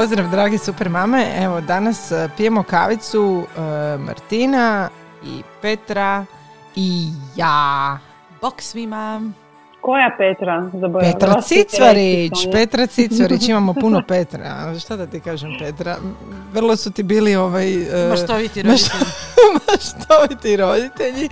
Pozdrav dragi super mame, evo danas e, pijemo kavicu e, Martina i Petra i ja. Bok svima. Koja Petra? Zaboravila. Petra Cicvarić, Petra Cicvarić, imamo puno Petra. Šta da ti kažem Petra? Vrlo su ti bili ovaj... e, Maštoviti roditelji. maštoviti roditelji.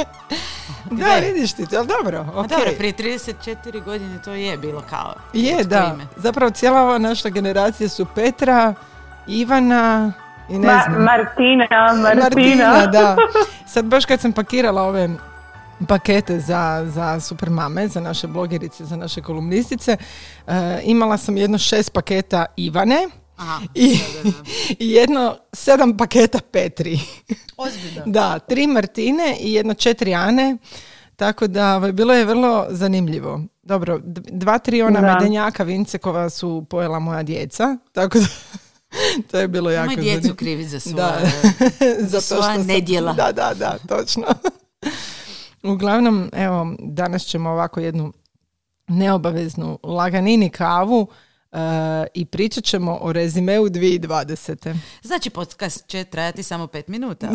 da, vidiš ti, ali dobro, A ok. dobro, prije 34 godine to je bilo kao Je, da. ime. Zapravo cijela ova naša generacija su Petra, Ivana i ne Ma- znam. Martina, Martina. Martina, da. Sad baš kad sam pakirala ove pakete za, za super mame, za naše blogerice, za naše kolumnistice, e, imala sam jedno šest paketa Ivane Aha, i, da, da, da. i jedno sedam paketa Petri. Ozbiljno. Da, tri Martine i jedno četiri Ane, tako da ovaj, bilo je vrlo zanimljivo. Dobro, dva, tri ona Da. medenjaka Vincekova su pojela moja djeca, tako da to je bilo jako Nemoj djecu zanimljivo. krivi za svoje... Da. Zato svoja što sam- nedjela. Da, da, da, točno. Uglavnom, evo, danas ćemo ovako jednu neobaveznu laganini kavu e, i pričat ćemo o rezimeu 2020. Znači, podcast će trajati samo pet minuta.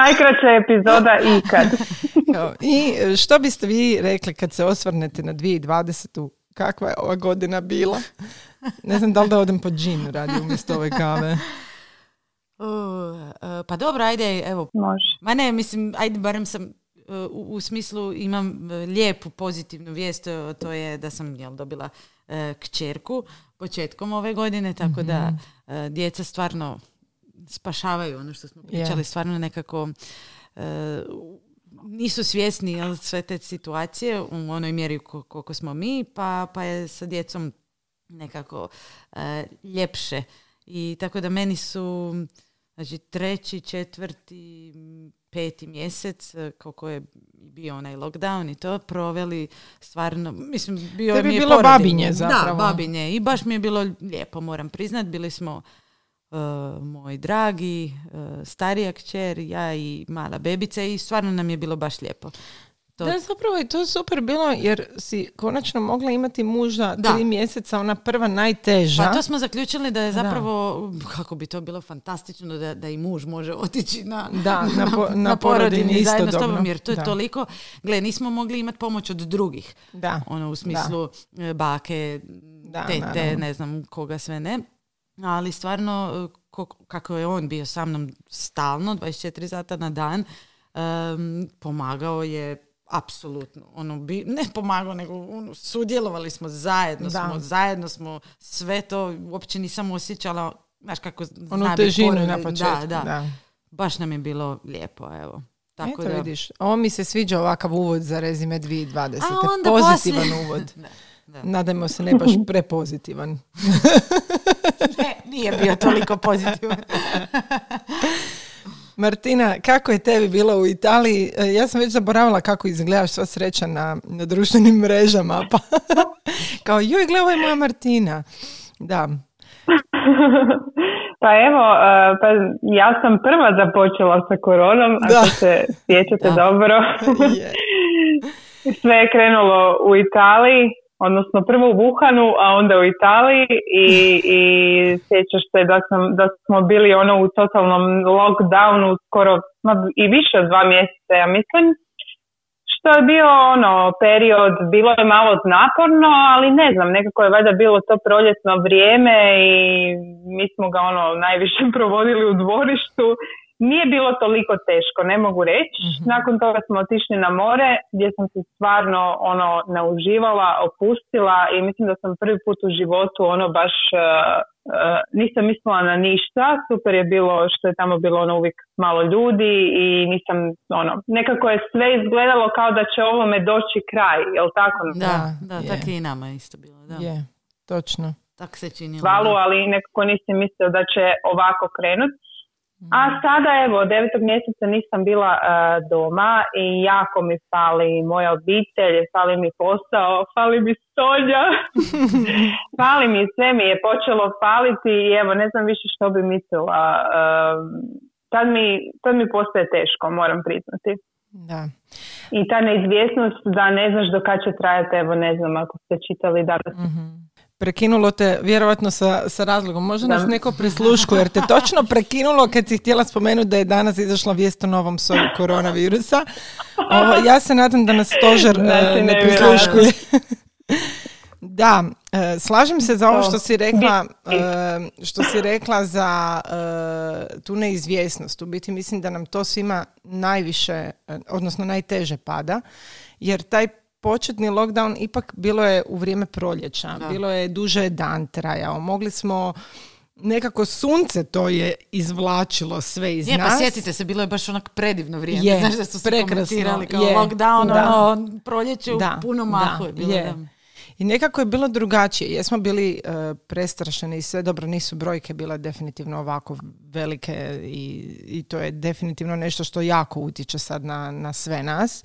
Najkraća epizoda ikad. I što biste vi rekli kad se osvrnete na 2020. Kakva je ova godina bila? Ne znam da li da odem po džin radi umjesto ove kave. Pa dobro, ajde, evo. Može. Ma ne, mislim, ajde, barem sam uh, u, u smislu imam uh, lijepu pozitivnu vijest, uh, to je da sam jel, dobila kćerku početkom ove godine, tako da uh, djeca stvarno spašavaju ono što smo pričali, Je. stvarno nekako nisu svjesni jel, sve te situacije u onoj mjeri ko- koliko smo mi, pa, pa je sa djecom nekako e, ljepše. I tako da meni su znači treći, četvrti, peti mjesec, e, koliko je bio onaj lockdown i to, proveli stvarno, mislim, bio Tebi mi je bilo porodiljno. babinje zapravo. Da, babinje. I baš mi je bilo lijepo, moram priznat. Bili smo e, moj dragi, e, starija kćer, ja i mala bebica i stvarno nam je bilo baš lijepo. To, Da, zapravo je to super bilo jer si konačno mogla imati muža Da. tri mjeseca, ona prva najteža. Pa to smo zaključili da je zapravo, kako bi to bilo fantastično da, da i muž može otići na, Da, na po- na porodini porodini zajedno s tobom, jer to je Da. toliko, gle, nismo mogli imati pomoć od drugih, Da. ono u smislu e, bake, Da, tete, naravno. ne znam koga sve ne, ali stvarno e, ko- kako je on bio sa mnom stalno, 24 sata na dan, em, pomagao je apsolutno, ono, bi, ne pomagao, nego ono, sudjelovali smo zajedno, Da. smo, zajedno smo sve to, uopće nisam osjećala, znaš kako Onu zna težinu na početku. Da, da, da. baš nam je bilo lijepo, evo. Tako Eto da, vidiš, ovo mi se sviđa ovakav uvod za rezime 2020. A onda Pozitivan poslije- uvod. Da. Nadajmo se ne baš prepozitivan. Ne, nije bio toliko pozitivan. Martina, kako je tebi bilo u Italiji? E, Ja sam već zaboravila kako izgledaš sva sreća na, na društvenim mrežama. Pa, kao, joj, gle, ovo je moja Martina. Da, Pa evo, e, pa ja sam prva započela sa koronom, Da. ako se sjećate Da. dobro. Sve je krenulo u Italiji, odnosno prvo u Wuhanu, a onda u Italiji i, i sjećaš se da, sam, da smo bili ono u totalnom lockdownu skoro i više od dva mjeseca, ja mislim. Što je bio ono period, bilo je malo naporno, ali ne znam, nekako je valjda bilo to proljetno vrijeme i mi smo ga ono najviše provodili u dvorištu. Nije bilo toliko teško, ne mogu reći. Nakon toga smo otišli na more gdje sam se stvarno ono nauživala, opustila i mislim da sam prvi put u životu ono baš uh, uh, nisam mislila na ništa. Super je bilo što je tamo bilo ono uvijek malo ljudi i nisam ono nekako je sve izgledalo kao da će ovome doći kraj, jel tako? Da, Da, da, je. tako je i nama isto bilo. Da. Je, točno. Tak se činilo. Valu, ali nekako nisam mislio da će ovako krenut. A sada evo, devetog mjeseca nisam bila e, doma i jako mi fali moja obitelj, fali mi posao, fali mi Sonja, fali mi sve mi je počelo faliti i evo ne znam više što bi mislila. E, tad, mi, tad mi postaje teško, moram priznati. Da. I ta neizvjesnost da ne znaš do kad će trajati, evo ne znam ako ste čitali danas Mhm. Prekinulo te vjerojatno sa, sa razlogom. Možda nas neko prisluškuje jer te točno prekinulo kad si htjela spomenuti da je danas izašla vijest o novom soju koronavirusa. Ovo, ja se nadam da nas stožer e, Znači, ne ne prisluškuje. Da, e, slažem se za ovo što si rekla, e, što si rekla za tu neizvjesnost. U biti mislim da nam to svima najviše, odnosno najteže pada, jer taj početni lockdown ipak bilo je u vrijeme proljeća, bilo je duže je dan trajao, mogli smo nekako sunce to je izvlačilo sve iz Je, pa nas. sjetite se, bilo je baš onak predivno vrijeme. Je, Znaš da su se komentirali kao je, lockdown, da. ono, proljeće u Da, punom da, mahu je bilo. je. da. I nekako je bilo drugačije. Jesmo bili e, prestrašeni i sve dobro, nisu brojke bile definitivno ovako velike i, i to je definitivno nešto što jako utječe sad na, na sve nas.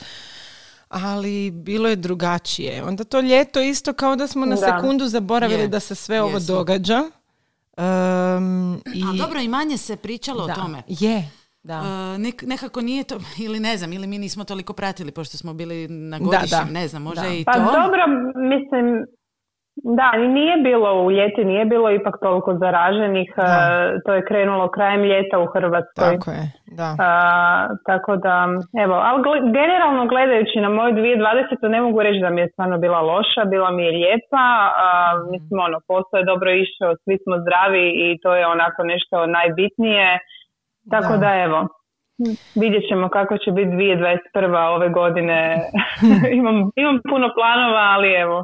Ali bilo je drugačije. Onda to ljeto isto kao da smo na Da. sekundu zaboravili Je. da se sve ovo Jesmo. događa. Um, i, A dobro, i manje se pričalo da, o tome. Je, da. E, nek- nekako nije to, ili ne znam, ili mi nismo toliko pratili pošto smo bili na godišnjem, ne znam, možda Da. i Pa to. dobro, mislim, da, nije bilo u ljeti, nije bilo ipak toliko zaraženih. Da. e, to je krenulo krajem ljeta u Hrvatskoj. Tako je, da. A, tako da, evo, ali generalno gledajući na moju 2020. ne mogu reći da mi je stvarno bila loša, bila mi je lijepa, a, mislim, ono, posao je dobro išao, svi smo zdravi i to je onako nešto najbitnije, tako Da. da, evo, vidjet ćemo kako će biti 2021. ove godine, imam, imam puno planova, ali evo,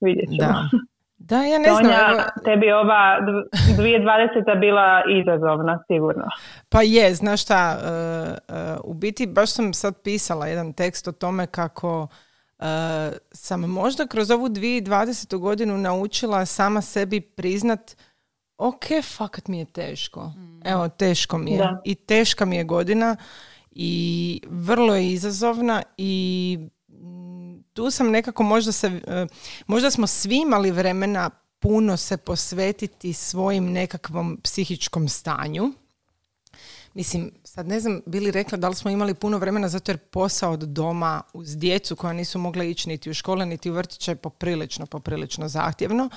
vidjet ćemo. Da. Da, ja ne znam. Sonja, evo- tebi ova dv- 2020. bila izazovna, sigurno. Pa je, znaš šta, e, e, u biti baš sam sad pisala jedan tekst o tome kako e, sam možda kroz ovu 2020. godinu naučila sama sebi priznat ok, fakat mi je teško. Evo, teško mi je. Da. I teška mi je godina i vrlo je izazovna i mm, tu sam nekako možda se, e, možda smo svi imali vremena puno se posvetiti svojim nekakvom psihičkom stanju. Mislim, sad ne znam, bili rekla da li smo imali puno vremena zato jer posao od doma uz djecu koja nisu mogla ići niti u škole niti u vrtiće je poprilično, poprilično zahtjevno.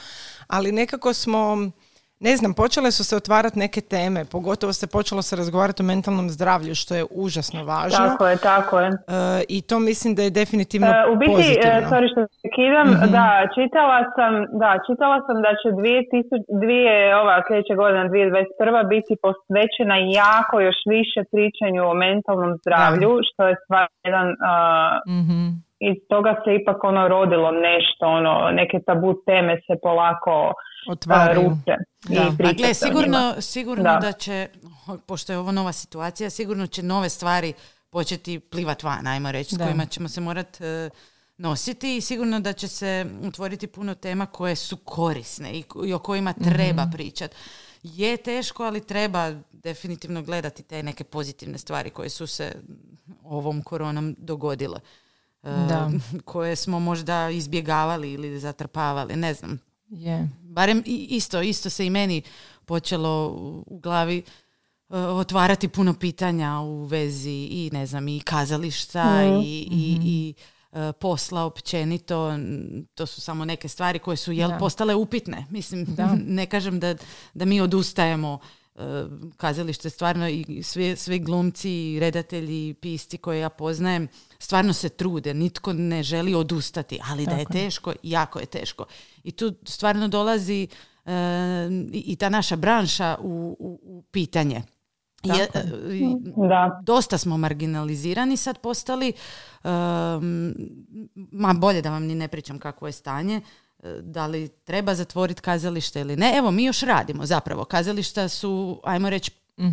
Ali nekako smo, ne znam, počele su se otvarati neke teme, pogotovo se počelo se razgovarati o mentalnom zdravlju, što je užasno važno. Tako je, tako je. E, I to mislim da je definitivno E, u biti, e, pozitivno. sorry što se kidam, da, čitala sam, da, čitala sam da će 2000, dvije, ova sljedeća godina, 2021. biti posvećena jako još više pričanju o mentalnom zdravlju, što je stvar jedan, a, Mhm. Iz toga se ipak ono rodilo nešto, ono, neke tabu teme se polako a, Otvaraju. ruče. Da. Gle, o sigurno, sigurno Da. da. će, pošto je ovo nova situacija, sigurno će nove stvari početi plivat van, ajmo reći, s Da. kojima ćemo se morat e, nositi i sigurno da će se otvoriti puno tema koje su korisne i, i o kojima treba pričati. Je teško, ali treba definitivno gledati te neke pozitivne stvari koje su se ovom koronom dogodile. E, Da. koje smo možda izbjegavali ili zatrpavali, ne znam Je. barem isto, isto se i meni počelo u- glavi e, otvarati puno pitanja u vezi i ne znam i kazališta i, i, i e, posla općenito to su samo neke stvari koje su jel Da. postale upitne mislim Da. ne kažem da, da mi odustajemo kazalište stvarno i svi, svi glumci i redatelji i pisci koje ja poznajem stvarno se trude nitko ne želi odustati ali da je Tako teško jako je teško. I tu stvarno dolazi e, i ta naša branša u, u, u pitanje. Je- Tako i- Da. dosta smo marginalizirani sad postali um, ma bolje da vam ni ne pričam kakvo je stanje e, da li treba zatvoriti kazalište ili ne. Evo, mi još radimo zapravo. Kazališta su, ajmo reći,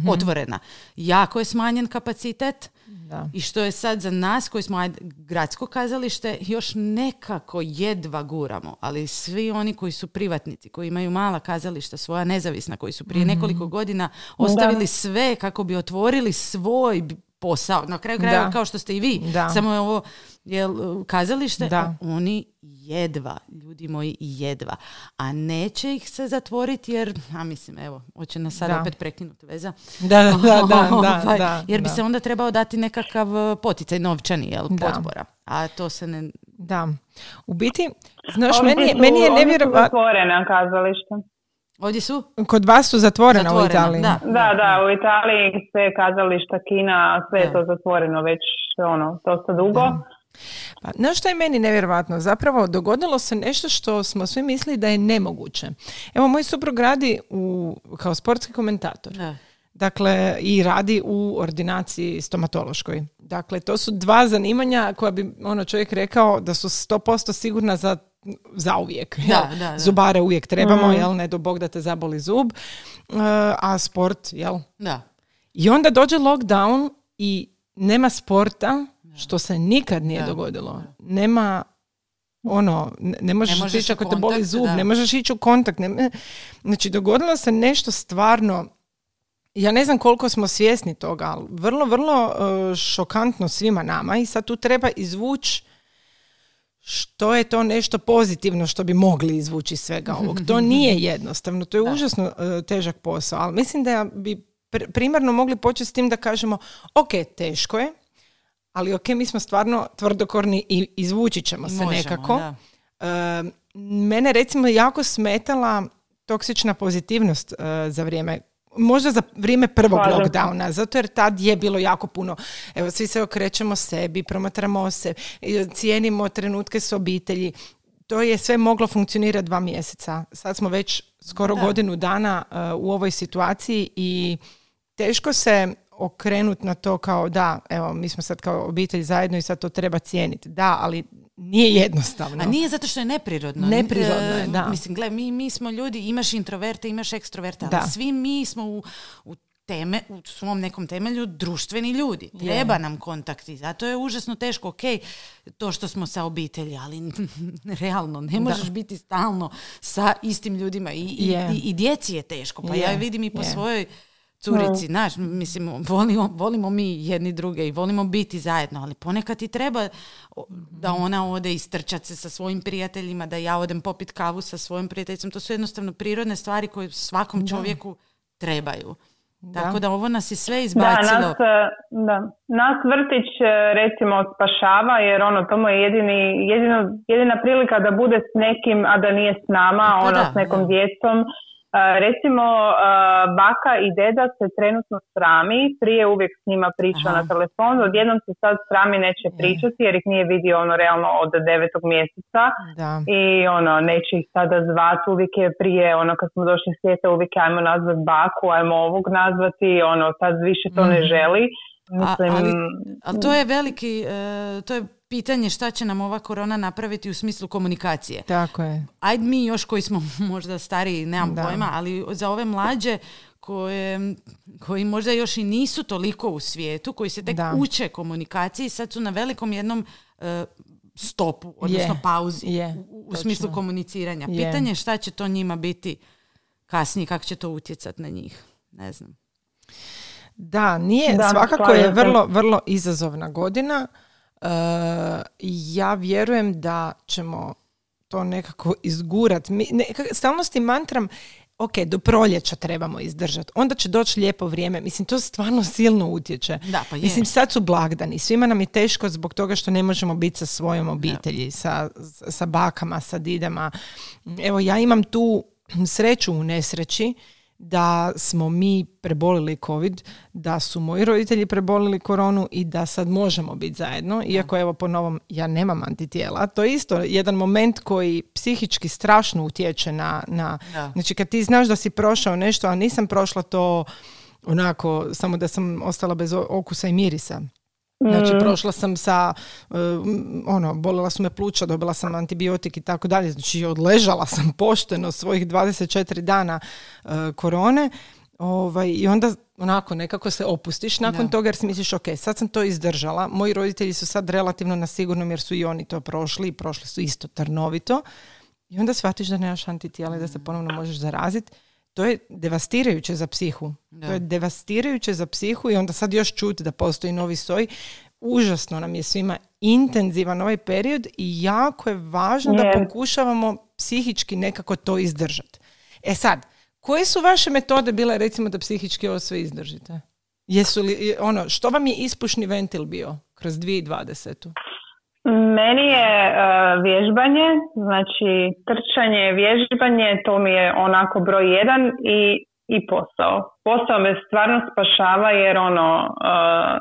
otvorena. Jako je smanjen kapacitet Da. i što je sad za nas koji smo ajde, gradsko kazalište još nekako jedva guramo, ali svi oni koji su privatnici, koji imaju mala kazališta, svoja nezavisna, koji su prije nekoliko godina ostavili sve kako bi otvorili svoj posao. Na kraju krajeva Da. kao što ste i vi, Da. samo je ovo jel, kazalište, Da. oni jedva, ljudi moji jedva. A neće ih se zatvoriti jer, a mislim, evo, hoće nas sad Da. opet prekinuti veza. Da, da, da, da, da, Ovaj, da, jer bi da. se onda trebao dati nekakav uh, poticaj novčani, jel, Da. potpora. A to se ne, Da. U biti, znaš, meni, je- meni je nevjerovatno... zatvorena kazališta. Ovdje su? Kod vas su zatvorena, u Italiji. da. Da, da, u Italiji sve kazališta, kina, sve je Da. to zatvoreno već ono, dosta dugo. Pa, znaš što je meni nevjerojatno? Zapravo dogodilo se nešto što smo svi mislili da je nemoguće. Evo, moj suprug radi u, kao sportski komentator. Da. Dakle, i radi u ordinaciji stomatološkoj. Dakle, to su dva zanimanja koja bi ono čovjek rekao da su 100% sigurna za zauvijek. Da, da, da. Zubare uvijek trebamo, jel? Ne do Bog da te zaboli zub. E, a sport, jel? Da. I onda dođe lockdown i nema sporta, što se nikad nije Da. dogodilo. Nema ono, ne, ne možeš, možeš ići ako te boli kontakt, zub, da. ne možeš ići u kontakt. Ne, znači, dogodilo se nešto stvarno ja ne znam koliko smo svjesni toga, ali vrlo, vrlo e, šokantno svima nama i sad tu treba izvući što je to nešto pozitivno što bi mogli izvući iz svega ovog. To nije jednostavno, to je užasno e, težak posao, ali mislim da bi pr- primarno mogli početi s tim da kažemo ok, teško je, ali ok, mi smo stvarno tvrdokorni i izvući ćemo se Možemo, nekako. da. E, mene recimo jako smetala toksična pozitivnost e, za vrijeme možda za vrijeme prvog se. lockdowna, zato jer tad je bilo jako puno. Evo, svi se okrećemo sebi, promatramo se, cijenimo trenutke s obitelji. To je sve moglo funkcionirati dva mjeseca. Sad smo već skoro Da. godinu dana e, u ovoj situaciji i teško se okrenut na to kao da, evo, mi smo sad kao obitelj zajedno i sad to treba cijeniti. Da, ali nije jednostavno. A nije zato što je neprirodno. Neprirodno je, E, da. Mislim, gle, mi, mi smo ljudi, imaš introverte, imaš ekstroverte, ali Da. svi mi smo u, u teme, u svom nekom temelju društveni ljudi. Treba nam kontakt i zato je užasno teško, ok, to što smo sa obitelji, ali realno, ne možeš biti stalno sa istim ljudima i, i, i, i djeci je teško. Pa Je, ja vidim i po je. svojoj curici, znaš, mislim, volimo, volimo mi jedni druge i volimo biti zajedno, ali ponekad i treba da ona ode istrčat se sa svojim prijateljima, da ja odem popit kavu sa svojim prijateljicom. To su jednostavno prirodne stvari koje svakom čovjeku trebaju. Tako da ovo nas je sve Da, izbacilo. nas, e, da. nas vrtić e, recimo spasava jer ono to mu je jedini, jedino, jedina prilika da bude s nekim, a da nije s nama, Pa ono da, s nekom da. djecom. E, recimo e, baka i deda se trenutno srami, prije uvijek s njima pričao Aha. na telefonu, odjednom se sad srami neće pričati jer ih nije vidio ono realno od devetog mjeseca. Da. I ono, neće ih sada zvat, uvijek je prije, ono, kad smo došli s svijeta, uvijek je, ajmo nazvat baku, ajmo ovog nazvati, ono, sad više to ne želi. Mislim, ali, ali to je veliki, e, to je pitanje šta će nam ova korona napraviti u smislu komunikacije. Tako je. Ajde mi još koji smo možda stariji, nemam Da. pojma, ali za ove mlađe koje, koji možda još i nisu toliko u svijetu, koji se tek Da. uče komunikaciji, sad su na velikom jednom e, stopu, odnosno Je, pauzi je, u, u smislu komuniciranja. Je. Pitanje je šta će to njima biti kasnije, kako će to utjecati na njih. Ne znam. Da, nije, Da, svakako je vrlo, vrlo izazovna godina. E, ja vjerujem da ćemo to nekako izgurat. Mi, ne, stalno s tim mantram, ok, do proljeća trebamo izdržati, onda će doći lijepo vrijeme. Mislim, to stvarno silno utječe. Da, pa je. Mislim, sad su blagdani, svima nam je teško zbog toga što ne možemo biti sa svojom obitelji, sa, sa bakama, sa didama. Evo, ja imam tu sreću u nesreći da smo mi prebolili covid, da su moji roditelji prebolili koronu i da sad možemo biti zajedno, iako evo po novom ja nemam antitijela. To je isto jedan moment koji psihički strašno utječe na, na Da. znači kad ti znaš da si prošao nešto, a nisam prošla to onako, samo da sam ostala bez okusa i mirisa. Znači, prošla sam sa, m, ono, bolela su me pluća, dobila sam antibiotik i tako dalje. Znači, odležala sam pošteno svojih 24 dana e, korone. Ovaj, I onda onako nekako se opustiš nakon Da. toga jer si misliš, ok, sad sam to izdržala. Moji roditelji su sad relativno na sigurnom jer su i oni to prošli i prošli su isto trnovito. I onda shvatiš da nemaš antitijela i da se ponovno možeš zaraziti. To je devastirajuće za psihu. Da. To je devastirajuće za psihu i onda sad još čuti da postoji novi soj. Užasno nam je svima intenzivan ovaj period i jako je važno da Je. pokušavamo psihički nekako to izdržati. E sad, koje su vaše metode bile recimo da psihički ovo sve izdržite? Jesu li, ono, što vam je ispušni ventil bio kroz 2020? Meni je uh, vježbanje, znači trčanje, vježbanje, to mi je onako broj jedan i, i posao. Posao me stvarno spašava jer ono, uh,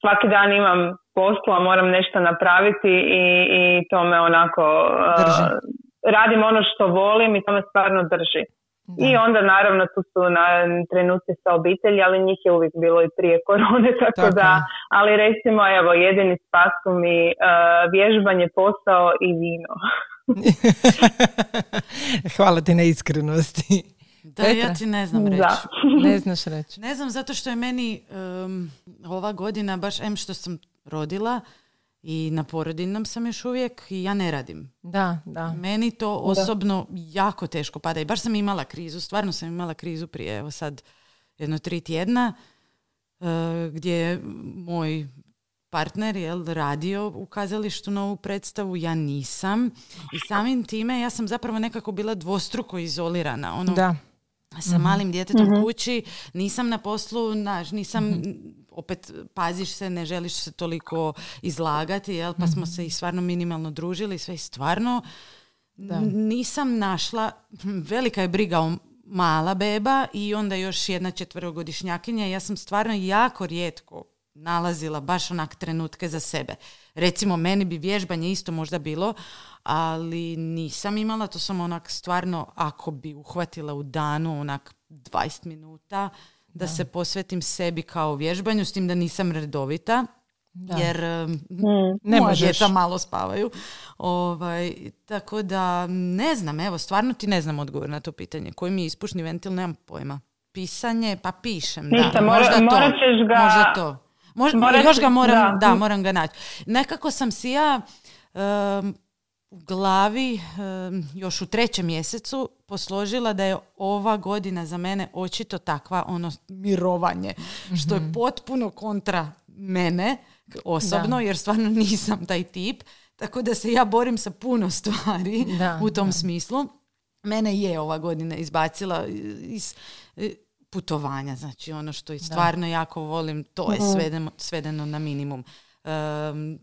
svaki dan imam posla, moram nešto napraviti i, i to me onako, uh, radim ono što volim i to me stvarno drži. I onda naravno tu su na trenuci sa obitelji, ali njih je uvijek bilo i prije korone, tako, da, ali recimo evo jedini spas su mi uh, vježbanje, posao i vino. Hvala ti na iskrenosti. Da, ja ti ne znam reći. ne znaš reći. Ne znam, zato što je meni ova godina, baš em što sam rodila, i na porodiljnom sam još uvijek i ja ne radim. Da, da. Meni to osobno jako teško pada i baš sam imala krizu, stvarno sam imala krizu prije, evo sad jedno tri tjedna, uh, gdje je moj partner jel, radio u kazalištu novu predstavu, ja nisam i samim time ja sam zapravo nekako bila dvostruko izolirana. Ono, da. Sa mhm. malim djetetom mm kući, nisam na poslu, naš, nisam mhm opet paziš se, ne želiš se toliko izlagati, jel? pa smo mhm. se i stvarno minimalno družili, sve i stvarno da. nisam našla, velika je briga o mala beba i onda još jedna četvrogodišnjakinja. Ja sam stvarno jako rijetko nalazila baš onak trenutke za sebe. Recimo, meni bi vježbanje isto možda bilo, ali nisam imala, to sam onak stvarno, ako bi uhvatila u danu onak 20 minuta, da, se posvetim sebi kao vježbanju, s tim da nisam redovita, da. jer mm. ne moja djeca malo spavaju. Ovaj, tako da ne znam, evo, stvarno ti ne znam odgovor na to pitanje. Koji mi je ispušni ventil, nemam pojma. Pisanje, pa pišem, da. Možda to. ga... Možda to. još ga moram, da. moram ga naći. Nekako sam si ja u glavi još u trećem mjesecu posložila da je ova godina za mene očito takva ono mirovanje, što je mhm. potpuno kontra mene osobno, jer stvarno nisam taj tip, tako da se ja borim sa puno stvari u tom smislu. Mene je ova godina izbacila iz putovanja, znači ono što stvarno jako volim, to je mhm. svedeno, svedeno na minimum.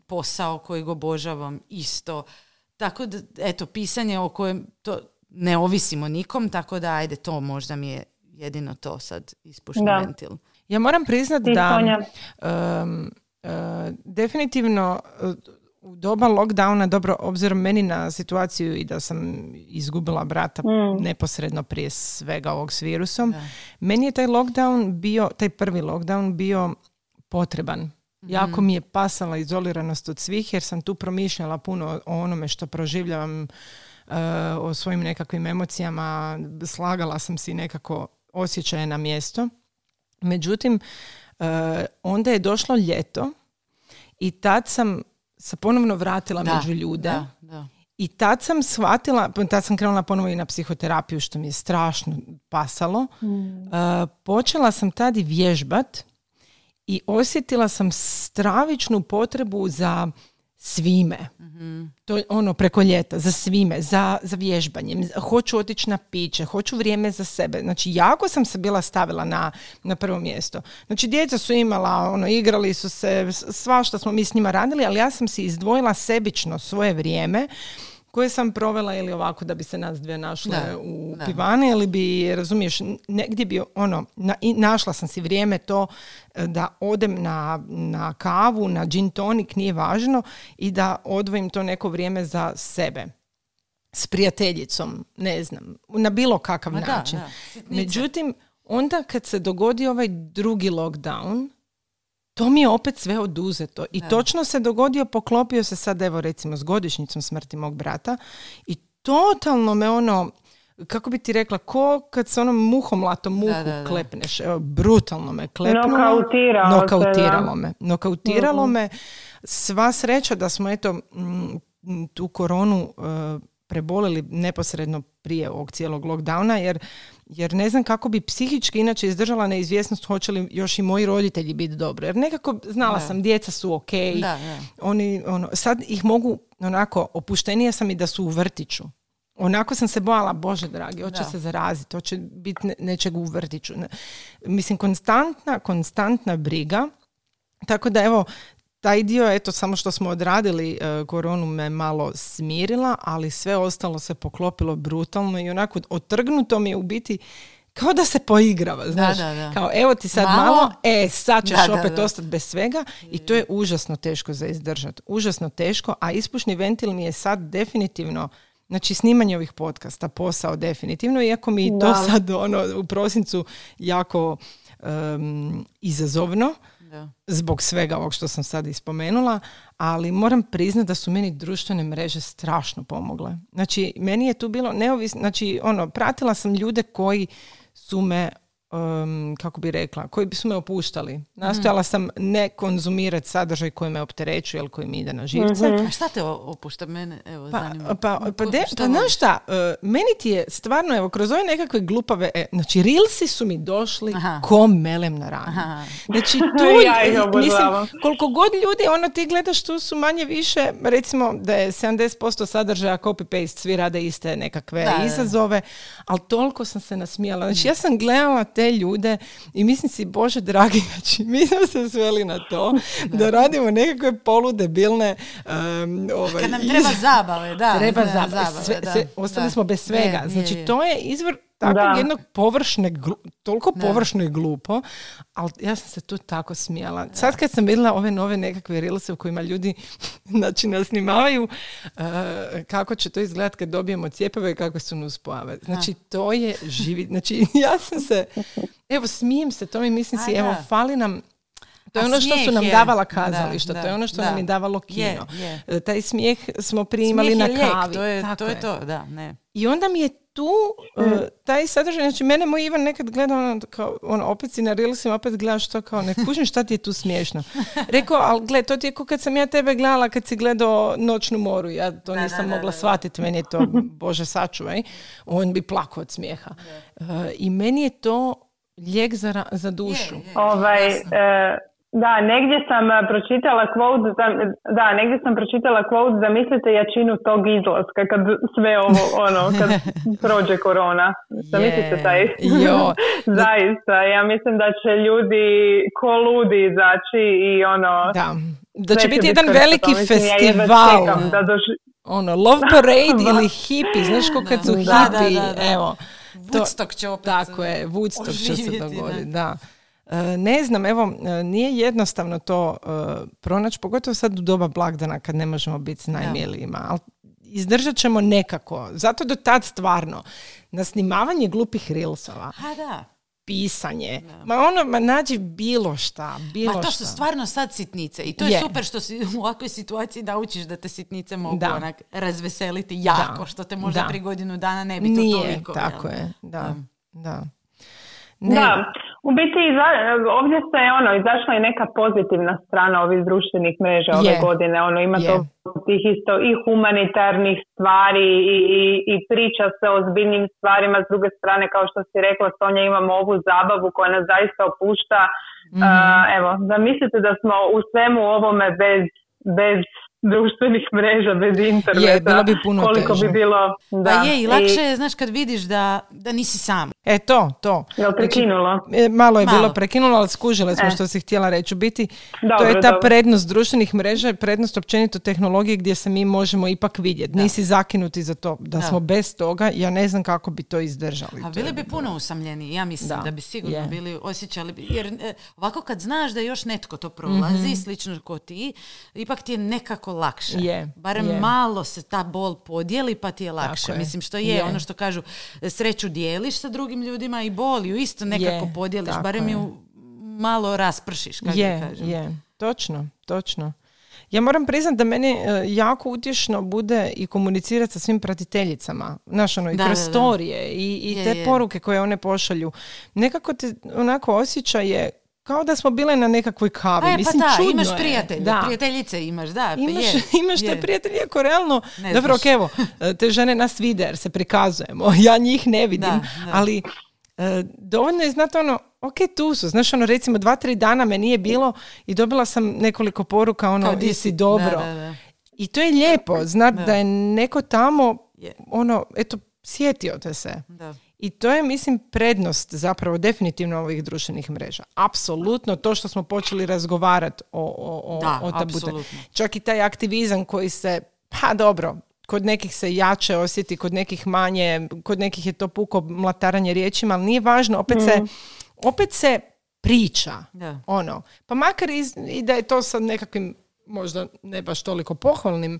posao kojeg obožavam isto tako da, eto, pisanje o kojem to ne ovisimo nikom, tako da, ajde, to možda mi je jedino to sad ispušten ventil. Ja moram priznati da um, definitivno uh, u doba lockdowna, dobro, obzirom meni na situaciju i da sam izgubila brata mm. neposredno prije svega ovog s virusom, meni je taj lockdown bio, taj prvi lockdown bio potreban Jako mi je pasala izoliranost od svih jer sam tu promišljala puno o onome što proživljavam, uh, o svojim nekakvim emocijama, slagala sam si nekako osjećaje na mjesto. Međutim, uh, onda je došlo ljeto i tad sam se ponovno vratila među ljude. Da, da. I tad sam shvatila, tad sam krenula ponovo i na psihoterapiju što mi je strašno pasalo. Mm. Uh, počela sam tad i vježbat i osjetila sam stravičnu potrebu za svime. mm To je ono preko ljeta, za svime, za, za vježbanje. Hoću otići na piće, hoću vrijeme za sebe. Znači, jako sam se bila stavila na, na prvo mjesto. Znači, djeca su imala, ono, igrali su se, sva što smo mi s njima radili, ali ja sam si izdvojila sebično svoje vrijeme koje sam provela ili ovako da bi se nas dvije našle u da. pivani ili bi, razumiješ, negdje bi ono, na, i našla sam si vrijeme to e, da odem na, na kavu, na gin tonic, nije važno i da odvojim to neko vrijeme za sebe s prijateljicom, ne znam, na bilo kakav način. Međutim, onda kad se dogodi ovaj drugi lockdown, to mi je opet sve oduzeto. I točno se dogodio, poklopio se sad, evo recimo, s godišnjicom smrti mog brata i totalno me ono, kako bi ti rekla, ko kad se onom muhom latom muhu klepneš, evo, brutalno me klepnulo. Nokautiralo me. Nokautiralo mhm. me. Sva sreća da smo, eto, tu koronu uh, prebolili neposredno prije ovog cijelog lockdowna, jer jer ne znam kako bi psihički inače izdržala neizvjesnost hoće li još i moji roditelji biti dobro. Jer nekako znala sam, djeca su ok, oni, ono, sad ih mogu, onako, opuštenija sam i da su u vrtiću. Onako sam se bojala, Bože dragi, hoće se zaraziti, hoće biti nečeg u vrtiću. Mislim, konstantna, konstantna briga. Tako da evo, taj dio, eto, samo što smo odradili e, koronu me malo smirila, ali sve ostalo se poklopilo brutalno i onako otrgnuto mi je u biti kao da se poigrava, znaš. da, da. Kao evo ti sad Malo. malo, e sad ćeš Da, da, opet da. ostati bez svega i to je užasno teško za izdržati. Užasno teško, a ispušni ventil mi je sad definitivno Znači, snimanje ovih podcasta, posao definitivno, iako mi to Da. sad ono, u prosincu jako em, izazovno, Da. zbog svega ovog što sam sad ispomenula, ali moram priznati da su meni društvene mreže strašno pomogle. Znači, meni je tu bilo neovisno, znači, ono, pratila sam ljude koji su me, um, kako bi rekla, koji su me opuštali. Nastojala sam ne konzumirati sadržaj koji me opterećuje ili koji mi ide na živce. A šta te opušta mene? Evo, Pa, zanima. pa, pa, Ko- de, pa znaš šta, e, meni ti je stvarno, evo, kroz ove nekakve glupave, e, znači, rilsi su mi došli Aha. ko melem na ranu. Aha. Znači, tu, Ja mislim, koliko god ljudi, ono, ti gledaš, tu su manje više, recimo, da je 70% sadržaja copy-paste, svi rade iste nekakve Da, da, da. izazove, ali toliko sam se nasmijala. Znači, ja sam gledala te ljude i mislim si, Bože dragi, znači, mi smo se sveli na to da, radimo nekakve poludebilne um, ovaj, Kad nam treba zabave, da. treba da, zabave. zabave, Sve, da, sve- ostali da. smo bez svega. Je, znači, to je izvor takvog Da. jednog površne, glu- toliko Da. površno i glupo, ali ja sam se tu tako smijala. Sad kad sam vidjela ove nove nekakve rilse u kojima ljudi znači, nas snimavaju eh, kako će to izgledati kad dobijemo cijepove i kakve su nuspojave. Znači, to je živi... Znači, ja sam se... Evo, smijem se tome i mislim A, si, evo, da. fali nam to je ono što su nam je- davala da, kazališta, da, to je ono što da. nam je davalo Je, kino. je. E, Taj smijeh smo prije imali Smijeh na je lijek, kavi. To je, Tako to je to, da, ne. I onda mi je tu e, taj sadržaj, znači mene moj Ivan nekad gleda ono, kao, ono, opet si na Reelsima, opet gledaš to kao, ne kužim šta ti je tu smiješno. Rekao, ali gle, to ti je kao kad sam ja tebe gledala kad si gledao Noćnu moru, ja to Da, nisam da, da, mogla da. shvatiti, meni je to, bože sačuvaj, on bi plakao od smijeha. E, I meni je to lijek za, za dušu. Je, je, Ovaj, jasno. Da, negdje sam e, pročitala quote, za, da, negdje sam pročitala quote, zamislite jačinu tog izlaska kad sve ovo, ono, kad prođe korona. Zamislite Je, taj. jo. Zaista, ja mislim da će ljudi ko ludi izaći i ono... Da. Da će biti bit jedan veliki Mislim, ja festival. čekam da doži- Ono, Love Parade ili hippie, znaš ko kad su Da, da, hippie, da, da. evo. To- Woodstock će opet... Tako je, Woodstock će se dogoditi, da. E, ne znam, evo, e, nije jednostavno to e, pronaći, pogotovo sad u doba blagdana kad ne možemo biti s najmilijima, ali izdržat ćemo nekako. Zato do tad stvarno, na snimavanje glupih reelsova, A da. pisanje, ma ono, ma nađi bilo šta, bilo Ma to šta. su stvarno sad sitnice i to je, Je. super što si u ovakvoj situaciji naučiš da te sitnice mogu Da. onak razveseliti jako, Da. što te možda Da. prije godinu dana ne bi to Nije, toliko. tako jel? je, da, Da. da. Ne, Da, u biti ovdje se ono, izašla je neka pozitivna strana ovih društvenih mreža ove Je. godine. Ono, ima Je. to tih isto i humanitarnih stvari i, i, i priča se o zbiljnim stvarima. S druge strane, kao što si rekla, Sonja, imamo ovu zabavu koja nas zaista opušta. Mhm. A, evo, zamislite da smo u svemu ovome bez, bez društvenih mreža, bez interneta. Je, bilo bi puno Koliko teže. bi bilo... Da. Pa je i lakše je, znaš, kad vidiš da, da nisi sam. E, to, to. Jel prekinulo? E, Malo je Malo. bilo prekinulo, ali skužile smo E. što si htjela reći. U biti, to Dobro, je ta dobro. prednost društvenih mreža, prednost općenito tehnologije gdje se mi možemo ipak vidjeti. Nisi zakinuti za to. Da, Da. smo bez toga, ja ne znam kako bi to izdržali. A To bili bi puno usamljeni, ja mislim Da, da, bi sigurno je. bili osjećali, bi- jer e, ovako kad znaš da još netko to prolazi, Mhm. slično ko ti, ipak ti je nekako lakše. Je, Barem je. malo se ta bol podijeli pa ti je lakše. je. Mislim što je, Je. ono što kažu, sreću dijeliš sa drugim ljudima i bol ju isto nekako Je, podijeliš, tako barem je. ju malo raspršiš, kako je, kažem. je, točno, točno. Ja moram priznati da meni e, jako utješno bude i komunicirati sa svim pratiteljicama. Znaš, ono, i Da, kroz da, da. storije i, i Je, te je. poruke koje one pošalju. Nekako te onako osjećaje kao da smo bile na nekakvoj kavi. A je, pa Mislim, da, čudno imaš je. prijatelje, Da. prijateljice imaš, da, pa Imaš, je, imaš te je. prijatelje, iako realno, Ne dobro, znaš. ok, evo, te žene nas vide jer se prikazujemo, ja njih ne vidim, Da, da. ali e, dovoljno je znati ono, ok, tu su, znaš ono, recimo dva, tri dana me nije bilo i dobila sam nekoliko poruka, ono, di si? dobro. Da, da, da. I to je lijepo, znat da. Da. je neko tamo, ono, eto, sjetio te se. Da. I to je, mislim, prednost zapravo definitivno ovih društvenih mreža. Apsolutno to što smo počeli razgovarati o, o, o, Da, o. Čak i taj aktivizam koji se, pa dobro, kod nekih se jače osjeti, kod nekih manje, kod nekih je to puko mlataranje riječima, ali nije važno, opet se, opet se priča. Da. Ono, pa makar iz- i da je to sa nekakvim možda ne baš toliko pohvalnim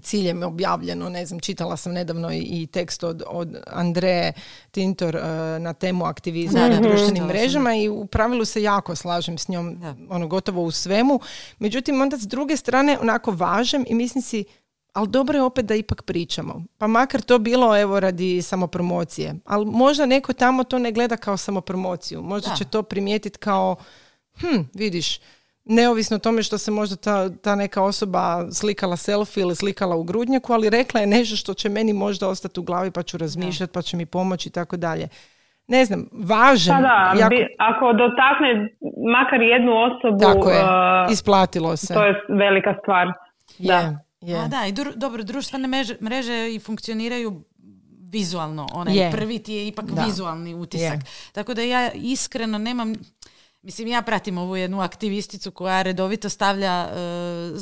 ciljem objavljeno, ne znam, čitala sam nedavno i, tekst od, od Andreje Tintor eh, na temu aktivizma na da, društvenim mrežama i u pravilu se jako slažem s njom, Da. ono gotovo u svemu. Međutim, onda s druge strane onako važem i mislim si, ali dobro je opet da ipak pričamo. Pa makar to bilo evo radi samopromocije. Ali možda neko tamo to ne gleda kao samopromociju. Možda Da. će to primijetiti kao, hm, vidiš, neovisno o tome što se možda ta, ta neka osoba slikala selfie ili slikala u grudnjaku, ali rekla je nešto što će meni možda ostati u glavi pa ću razmišljati, pa će mi pomoći i tako dalje. Ne znam, važan. Pa da, jako- bi- ako dotakne makar jednu osobu, tako je, uh, isplatilo se. to je velika stvar. Da. Je, je. A da, i dru- dobro, društvene mreže, mreže i funkcioniraju vizualno. Onaj Je. prvi ti je ipak Da. vizualni utisak. Je. Tako da ja iskreno nemam... Mislim, ja pratim ovu jednu aktivisticu koja redovito stavlja e,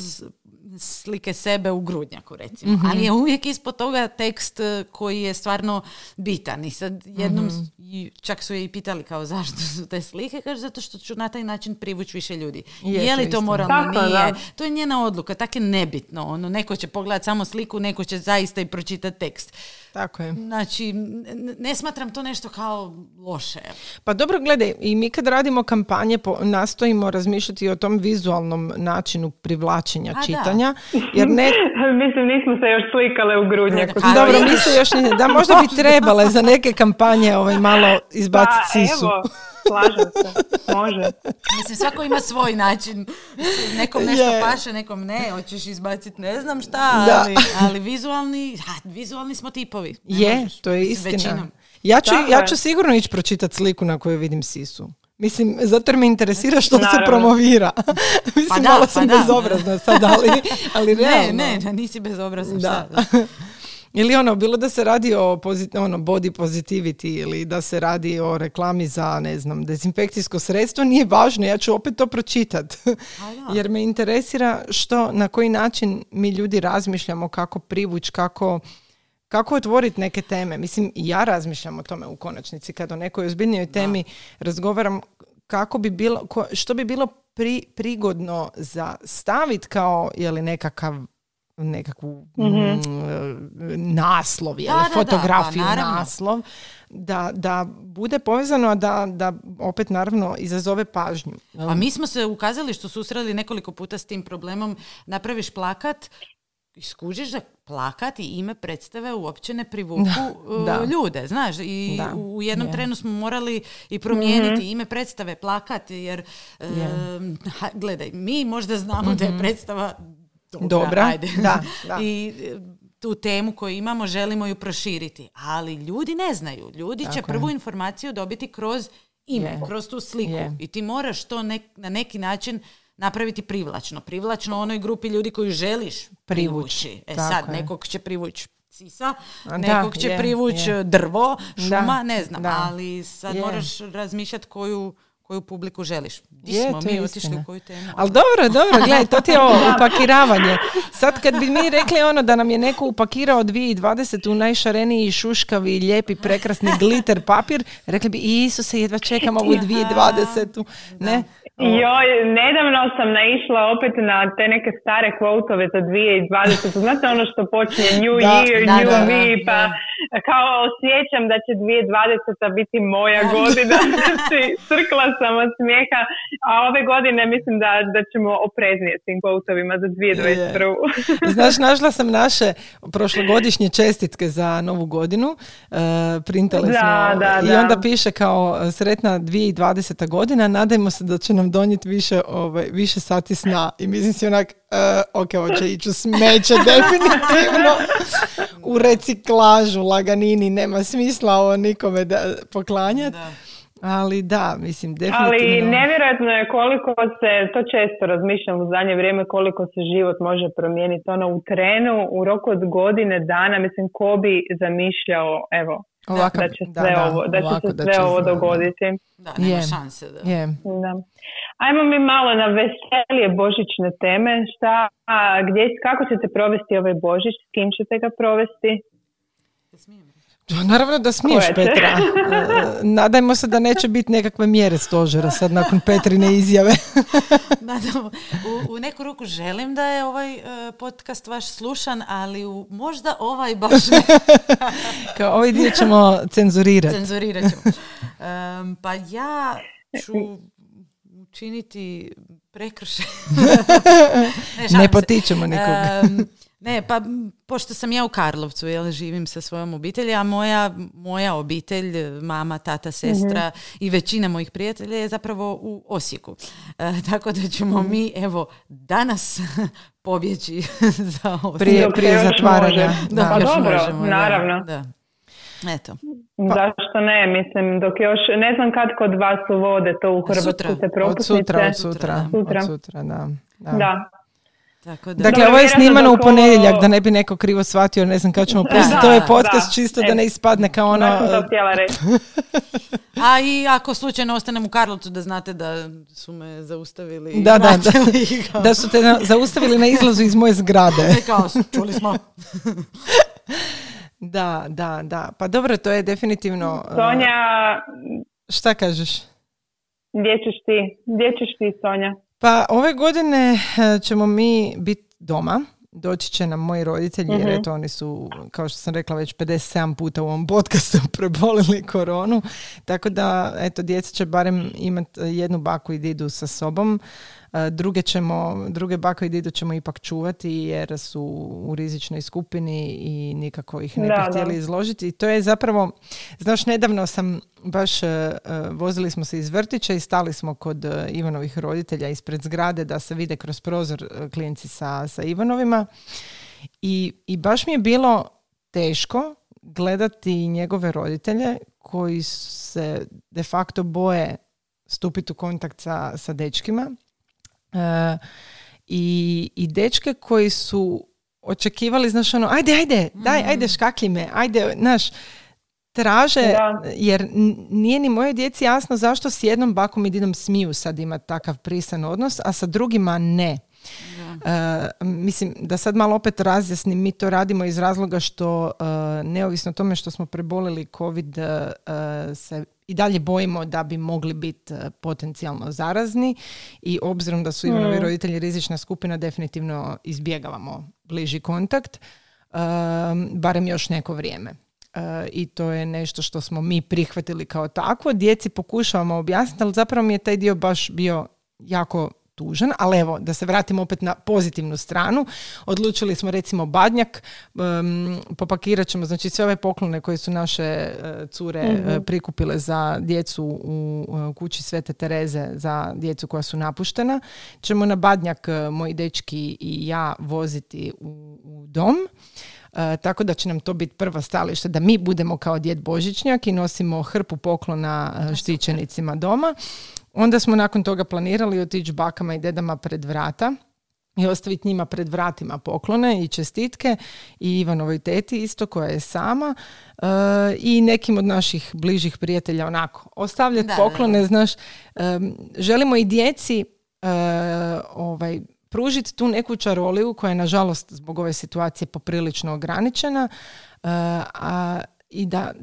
slike sebe u grudnjaku, recimo. Mhm. Ali je uvijek ispod toga tekst e, koji je stvarno bitan. I sad jednom, Mhm. i čak su je i pitali kao zašto su te slike, kaže zato što ću na taj način privući više ljudi. Je, Je, to li to moralno? Tako, Nije. da. To je njena odluka, tako je nebitno. Ono, neko će pogledati samo sliku, neko će zaista i pročitati tekst. Tako je. Znači, ne smatram to nešto kao loše. Pa dobro, gledaj, i mi kad radimo kampanje po, nastojimo razmišljati o tom vizualnom načinu privlačenja A, da. Čitanja, jer ne... Mislim, nismo se još slikale u grudnjaku. Dobro, mi se još ne... Da, možda bi trebale za neke kampanje ovaj, malo izbaciti Pa sisu. evo, slažem se, može. Mislim, svako ima svoj način. Nekom nešto Je. paše, nekom ne. Hoćeš izbaciti ne znam šta, Da. ali, ali vizualni, ha, vizualni smo tipovi. Ne Je, možeš. to je Mislim, istina. Većinom. Ja ću, Tako ja ću sigurno ići pročitati sliku na kojoj vidim sisu. Mislim, zato jer me interesira što se Naravno. promovira. Mislim, Pa da, malo pa sam da. bezobrazna sad, ali, ali Ne, realno. ne, ne, nisi bezobrazan. Da. šta? Ili ono, bilo da se radi o pozit, ono, body positivity ili da se radi o reklami za, ne znam, dezinfekcijsko sredstvo, nije važno, ja ću opet to pročitat. da. Jer me interesira što, na koji način mi ljudi razmišljamo, kako privući, kako, kako otvoriti neke teme. Mislim, ja razmišljam o tome u konačnici, kad o nekoj ozbiljnijoj temi razgovaram, kako bi bilo, ko- što bi bilo pri, prigodno za staviti kao, je li nekakav nekakvu mm, naslov, je li, Da, da, da, fotografiju, pa naravno. naslov, da, da bude povezano, a da, da opet naravno izazove pažnju. Pa mi smo se u kazalištu susreli nekoliko puta s tim problemom. Napraviš plakat, iskužiš da plakat i ime predstave uopće ne privuku uh, da. ljude, znaš. I Da, u jednom je. trenu smo morali i promijeniti ime predstave, plakat, jer um, ha, gledaj, mi možda znamo da je predstava dobra, Dobra, ajde. da, da. I e, tu temu koju imamo želimo ju proširiti. Ali ljudi ne znaju. Ljudi će Tako je. prvu informaciju dobiti kroz ime, kroz tu sliku. I ti moraš to nek- na neki način napraviti privlačno. Privlačno onoj grupi ljudi koju želiš Privući. E Tako sad, je. nekog će privući sisa, da, nekog će privući drvo, šuma, Da, ne znam. da. Ali sad Je. moraš razmišljati koju, koju publiku želiš. Di Je, smo to mi je otišli u koju temu? Ali dobro, dobro, gledaj, to ti je ovo upakiravanje. Sad kad bi mi rekli ono da nam je neko upakirao 2020 u najšareniji šuškavi, lijepi, prekrasni gliter papir, rekli bi Isuse, jedva čekam ovu 2020. Ne? Joj, nedavno sam naišla opet na te neke stare kvotove za 2020. Znate ono što počinje New Da, Year, da, New da, Me, da, pa da. kao osjećam da će 2020. biti moja godina. Znači, crkla sam od smijeha, a ove godine mislim da, da ćemo opreznije s tim kvotovima za 2021. Znaš, našla sam naše prošlogodišnje čestitke za novu godinu. Printali Da, smo da, i da. onda piše kao sretna 2020. godina, nadajmo se da će nam donijeti više, ovaj, više sati sna. I mislim si onak, e, ok, hoće ići u smeće definitivno. U reciklažu, laganini, nema smisla ovo nikome da poklanjati. Da. Ali da, mislim, definitivno. Ali nevjerojatno je koliko se, to često razmišljam u zadnje vrijeme, koliko se život može promijeniti. Ono u trenu, u roku od godine dana, mislim, ko bi zamišljao, evo, da će sve ovo, da će se sve ovo dogoditi. Da, nema šanse. Da. Je. Da. Ajmo mi malo na veselije božićne teme. Šta, gdje, kako ćete provesti ovaj božić? S kim ćete ga provesti? Naravno da smiješ Petra. E, nadajmo se da neće biti nekakve mjere stožera sad nakon Petrine izjave. u, u neku ruku želim da je ovaj uh, podcast vaš slušan, ali u, možda ovaj baš ne. Kao ovaj dio ćemo cenzurirati. Cenzurirat ćemo. pa ja ću učiniti prekršaj. ne, ne potičemo nikoga. Ne, pa pošto sam ja u Karlovcu, jel, živim sa svojom obitelji, a moja, moja obitelj, mama, tata, sestra mhm. i većina mojih prijatelja je zapravo u Osijeku. E, tako da ćemo mhm. mi, evo, danas pobjeći za Osijek. Prije, prije zatvaranja. Da, pa dobro, naravno. Da. Eto. Pa. Zašto ne? Mislim, dok još, ne znam kad kod vas uvode to u Hrvatsku sutra. te propusnice. Od sutra, od sutra. Sutra. Od sutra, da. da. da. Tako da. Dakle, ovo je snimano u ponedjeljak, da ne bi neko krivo shvatio, ne znam kad ćemo pustiti. To je podcast čisto da ne ispadne kao ono... to htjela reći. A i ako slučajno ostanem u Karlovcu, da znate da su me zaustavili. Da, da, da. Da su te zaustavili na izlazu iz moje zgrade. Ne kao, čuli smo. da, da, da. Pa dobro, to je definitivno... Sonja... Šta kažeš? Gdje ćeš ti? Gdje ćeš ti, Sonja? Pa ove godine e, ćemo mi biti doma. Doći će nam moji roditelji jer mhm. eto oni su, kao što sam rekla, već 57 puta u ovom podcastu prebolili koronu. Tako da, eto, djeca će barem imati jednu baku i didu sa sobom. E, druge, ćemo, druge bako i didu ćemo ipak čuvati jer su u rizičnoj skupini i nikako ih ne bi htjeli izložiti. I to je zapravo, znaš, nedavno sam baš, uh, vozili smo se iz vrtića i stali smo kod Ivanovih roditelja ispred zgrade da se vide kroz prozor klijenti sa, sa Ivanovima. I, I baš mi je bilo teško gledati njegove roditelje koji se de facto boje stupiti u kontakt sa, sa dečkima E, i, i dečke koji su očekivali, znaš, ono, ajde, ajde, daj, ajde, mm. škakli me, ajde, znaš, traže, jer nije ni moje djeci jasno zašto s jednom bakom i didom smiju sad imati takav prisan odnos, a sa drugima ne. Uh, mislim da sad malo opet razjasnim, mi to radimo iz razloga što uh, neovisno o tome što smo prebolili COVID uh, se i dalje bojimo da bi mogli biti potencijalno zarazni i obzirom da su Ivanovi mm. roditelji rizična skupina definitivno izbjegavamo bliži kontakt barem još neko vrijeme. I to je nešto što smo mi prihvatili kao takvo. Djeci pokušavamo objasniti, ali zapravo mi je taj dio baš bio jako tužan, ali evo, da se vratimo opet na pozitivnu stranu, odlučili smo recimo badnjak, um, popakirat ćemo znači sve ove poklone koje su naše uh, cure mm prikupile za djecu u kući Svete Tereze, za djecu koja su napuštena, ćemo na badnjak moji dečki i ja voziti u, u dom. tako da će nam to biti prva stalište da mi budemo kao djed Božićnjak i nosimo hrpu poklona štićenicima doma. Onda smo nakon toga planirali otići bakama i dedama pred vrata i ostaviti njima pred vratima poklone i čestitke i Ivanovoj teti isto koja je sama uh, i nekim od naših bližih prijatelja onako. Ostavljati poklone, znaš, um, želimo i djeci uh, ovaj, pružiti tu neku čaroliju koja je nažalost zbog ove situacije poprilično ograničena, a i da,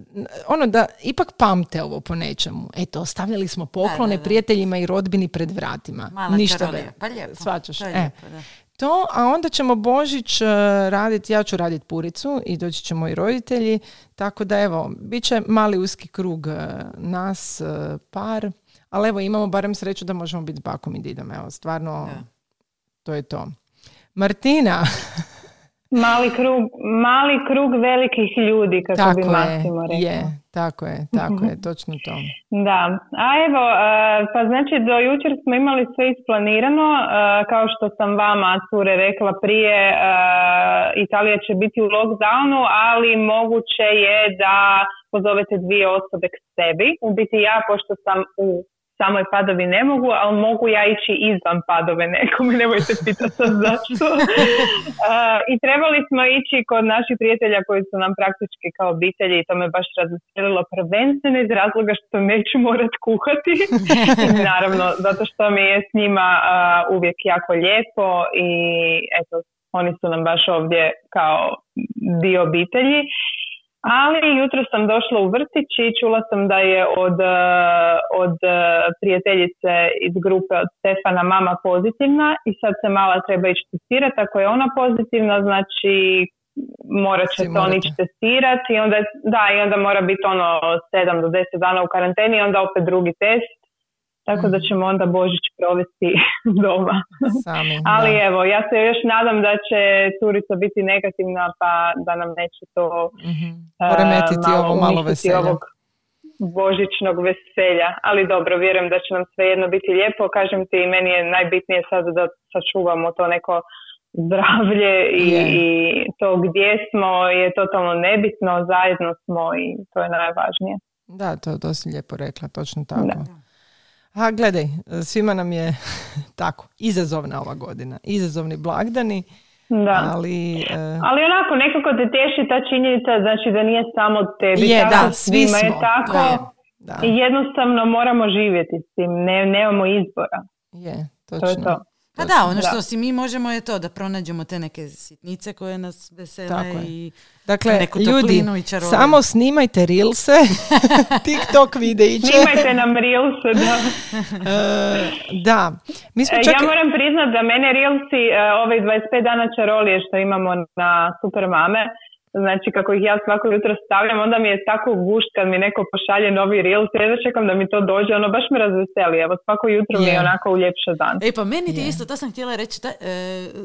ono da ipak pamte ovo po nečemu. Eto, ostavljali smo poklone prijateljima i rodbini pred vratima. Mala Ništa Pa lijepo. Svačaš. E, to, a onda ćemo Božić uh, raditi, ja ću raditi puricu i doći će moji roditelji, tako da evo, bit će mali uski krug uh, nas, uh, par, ali evo imamo barem sreću da možemo biti s bakom i didom, evo, stvarno, to je to. Martina, Mali krug, mali krug velikih ljudi, kako tako bi Massimo rekao. Je, tako je, tako je, točno to. Da, a evo, e, pa znači do jučer smo imali sve isplanirano, e, kao što sam vama, cure, rekla prije, e, Italija će biti u lockdownu, ali moguće je da pozovete dvije osobe k sebi. U biti ja, pošto sam u samoj padovi ne mogu, ali mogu ja ići izvan padove nekome, nemojte pitati sad zašto. I trebali smo ići kod naših prijatelja koji su nam praktički kao obitelji i to me baš razveselilo prvenstveno iz razloga što neću morat kuhati. Naravno, zato što mi je s njima uvijek jako lijepo i eto, oni su nam baš ovdje kao dio obitelji. Ali jutro sam došla u vrtić i čula sam da je od, e, od e, prijateljice iz grupe od Stefana mama pozitivna i sad se mala treba ići testirati. Ako je ona pozitivna, znači morat će se on ići testirati i onda, da, i onda mora biti ono 7 do 10 dana u karanteni i onda opet drugi test tako da ćemo onda Božić provesti doma. Sami, Ali evo, ja se još nadam da će curica biti negativna pa da nam neće to mm poremetiti ovo malo veselja. Ovog božićnog veselja. Ali dobro, vjerujem da će nam svejedno biti lijepo. Kažem ti, meni je najbitnije sad da sačuvamo to neko zdravlje i, i to gdje smo je totalno nebitno, zajedno smo i to je najvažnije. Da, to, to si lijepo rekla, točno tako. Da. A gledaj, svima nam je tako, izazovna ova godina, izazovni blagdani, da. Ali, uh... ali onako nekako te teši ta činjenica znači da nije samo tebi je, da, svi smo. je tako da. i jednostavno moramo živjeti s tim, ne, nemamo izbora. Je, točno. To je to. Pa da, ono što si mi možemo je to da pronađemo te neke sitnice koje nas vesele i Dakle, ljudi, samo snimajte rilse, TikTok videiće. Snimajte nam rilse, da. E, da. Mi smo e, čak... Ja moram priznat da mene rilsi, uh, ove 25 dana čarolije što imamo na Super Mame, Znači kako ih ja svako jutro stavljam, onda mi je tako gušt kad mi neko pošalje novi reel, jedva čekam da mi to dođe, ono baš me razveseli, evo svako jutro mi je onako uljepša dan. E pa meni ti isto, to sam htjela reći, ta, e,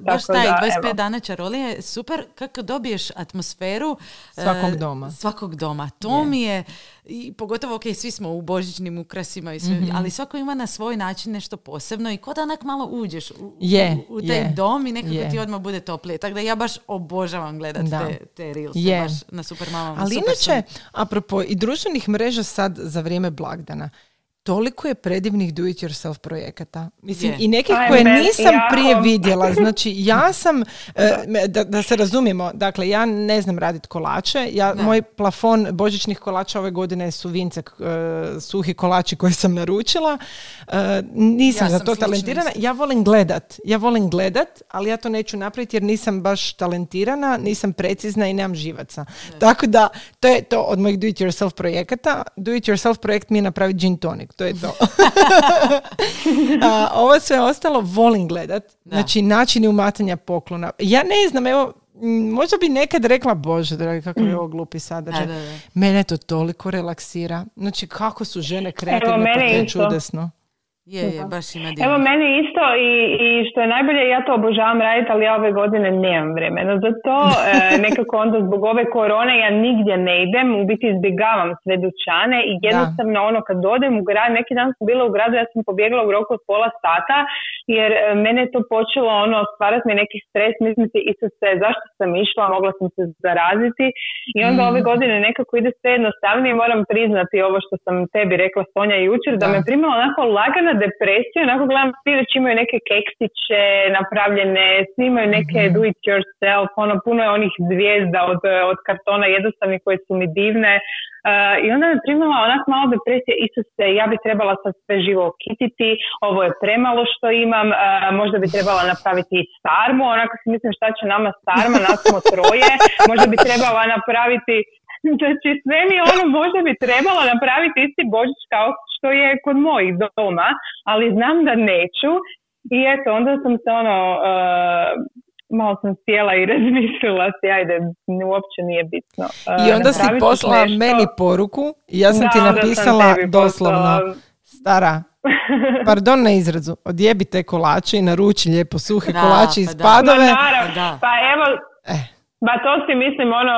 baš taj da, 25 evo. dana čarolije, super kako dobiješ atmosferu svakog doma. Svakog doma. To mi je i pogotovo, ok, svi smo u božićnim ukrasima, i sve, mhm. ali svako ima na svoj način nešto posebno i kod da onak malo uđeš u, je, u, taj dom i nekako ti odmah bude toplije. Tako da ja baš obožavam gledati te, te reelse je. baš na super Ali inače, apropo i društvenih mreža sad za vrijeme blagdana, toliko je predivnih do it yourself projekata. Mislim, i nekih koje nisam prije vidjela. Znači, ja sam, e, da, da se razumijemo, dakle, ja ne znam raditi kolače. Ja, moj plafon božićnih kolača ove godine su vince uh, suhi kolači koje sam naručila. E, nisam za to talentirana. Ja volim gledat. Ja volim gledat, ali ja to neću napraviti jer nisam baš talentirana, nisam precizna i nemam živaca. Tako da, to je to od mojih do it yourself projekata. Do it yourself projekt mi je napraviti gin tonic to je to. A, ovo sve ostalo volim gledat. Znači, načini umatanja poklona. Ja ne znam, evo, možda bi nekad rekla, bože dragi, kako je ovo glupi sadržaj. Mene to toliko relaksira. Znači, kako su žene kreativne, pa to je čudesno. Je, je, baš ima Evo meni isto i, i što je najbolje, ja to obožavam raditi, ali ja ove godine nemam vremena za to. E, nekako onda zbog ove korone ja nigdje ne idem, u biti izbjegavam sve dućane i jednostavno ono kad odem u grad, neki dan sam bila u gradu, ja sam pobjegla u roku od pola sata jer e, mene je to počelo ono stvarati mi neki stres, mislim si se zašto sam išla, mogla sam se zaraziti i onda ove mm. godine nekako ide sve jednostavnije, moram priznati ovo što sam tebi rekla Sonja jučer, da, da me primila onako lagana depresiju, onako gledam svi već imaju neke keksiće napravljene, svi imaju neke mm-hmm. do it yourself, ono puno je onih zvijezda od, od kartona jednostavnih koje su mi divne. Uh, I onda me primala onak malo depresija, se, ja bi trebala sad sve živo kititi, ovo je premalo što imam, uh, možda bi trebala napraviti i sarmu, onako si mislim šta će nama sarma, nas smo troje, možda bi trebala napraviti Znači sve mi ono možda bi trebalo napraviti isti božić kao što je kod mojih doma, ali znam da neću i eto onda sam se ono uh, malo sam sjela i razmislila si, ajde, uopće nije bitno. Uh, I onda si poslala meni poruku i ja sam ti napisala doslovno, stara, pardon na izrazu, odjebi te kolače i naruči lijepo suhe kolače iz pa padove. pa evo, eh. Ba to si mislim, ono,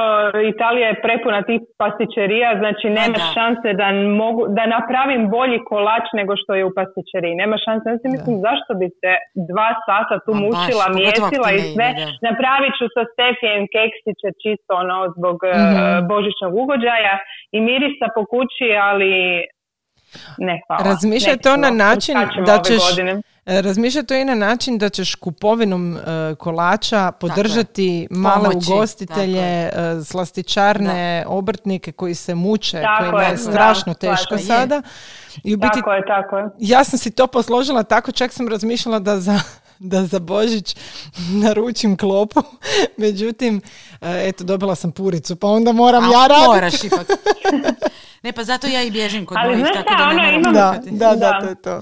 Italija je prepuna tih pastičerija, znači nema šanse da, mogu, da napravim bolji kolač nego što je u pastičeriji. Nema šanse, znači mislim, zašto bi se dva sata tu mučila, mjesila i sve. Napravit ću sa Stefijem keksiće čisto ono, zbog mm božićnog ugođaja i mirisa po kući, ali ne hvala. Razmišljaj to na način da ćeš... Razmišljaj to i na način da ćeš kupovinom e, kolača podržati male ugostitelje, uh, slastičarne, obrtnike koji se muče, kojima je, strašno teško sada. I u biti, tako je, tako je. Ja sam si to posložila tako, čak sam razmišljala da za da za Božić naručim klopu. Međutim, e, eto, dobila sam puricu, pa onda moram ja raditi. moraš ipak. Ne, pa zato ja i bježim kod mojih, tako da ne moram da, da, da, to je to.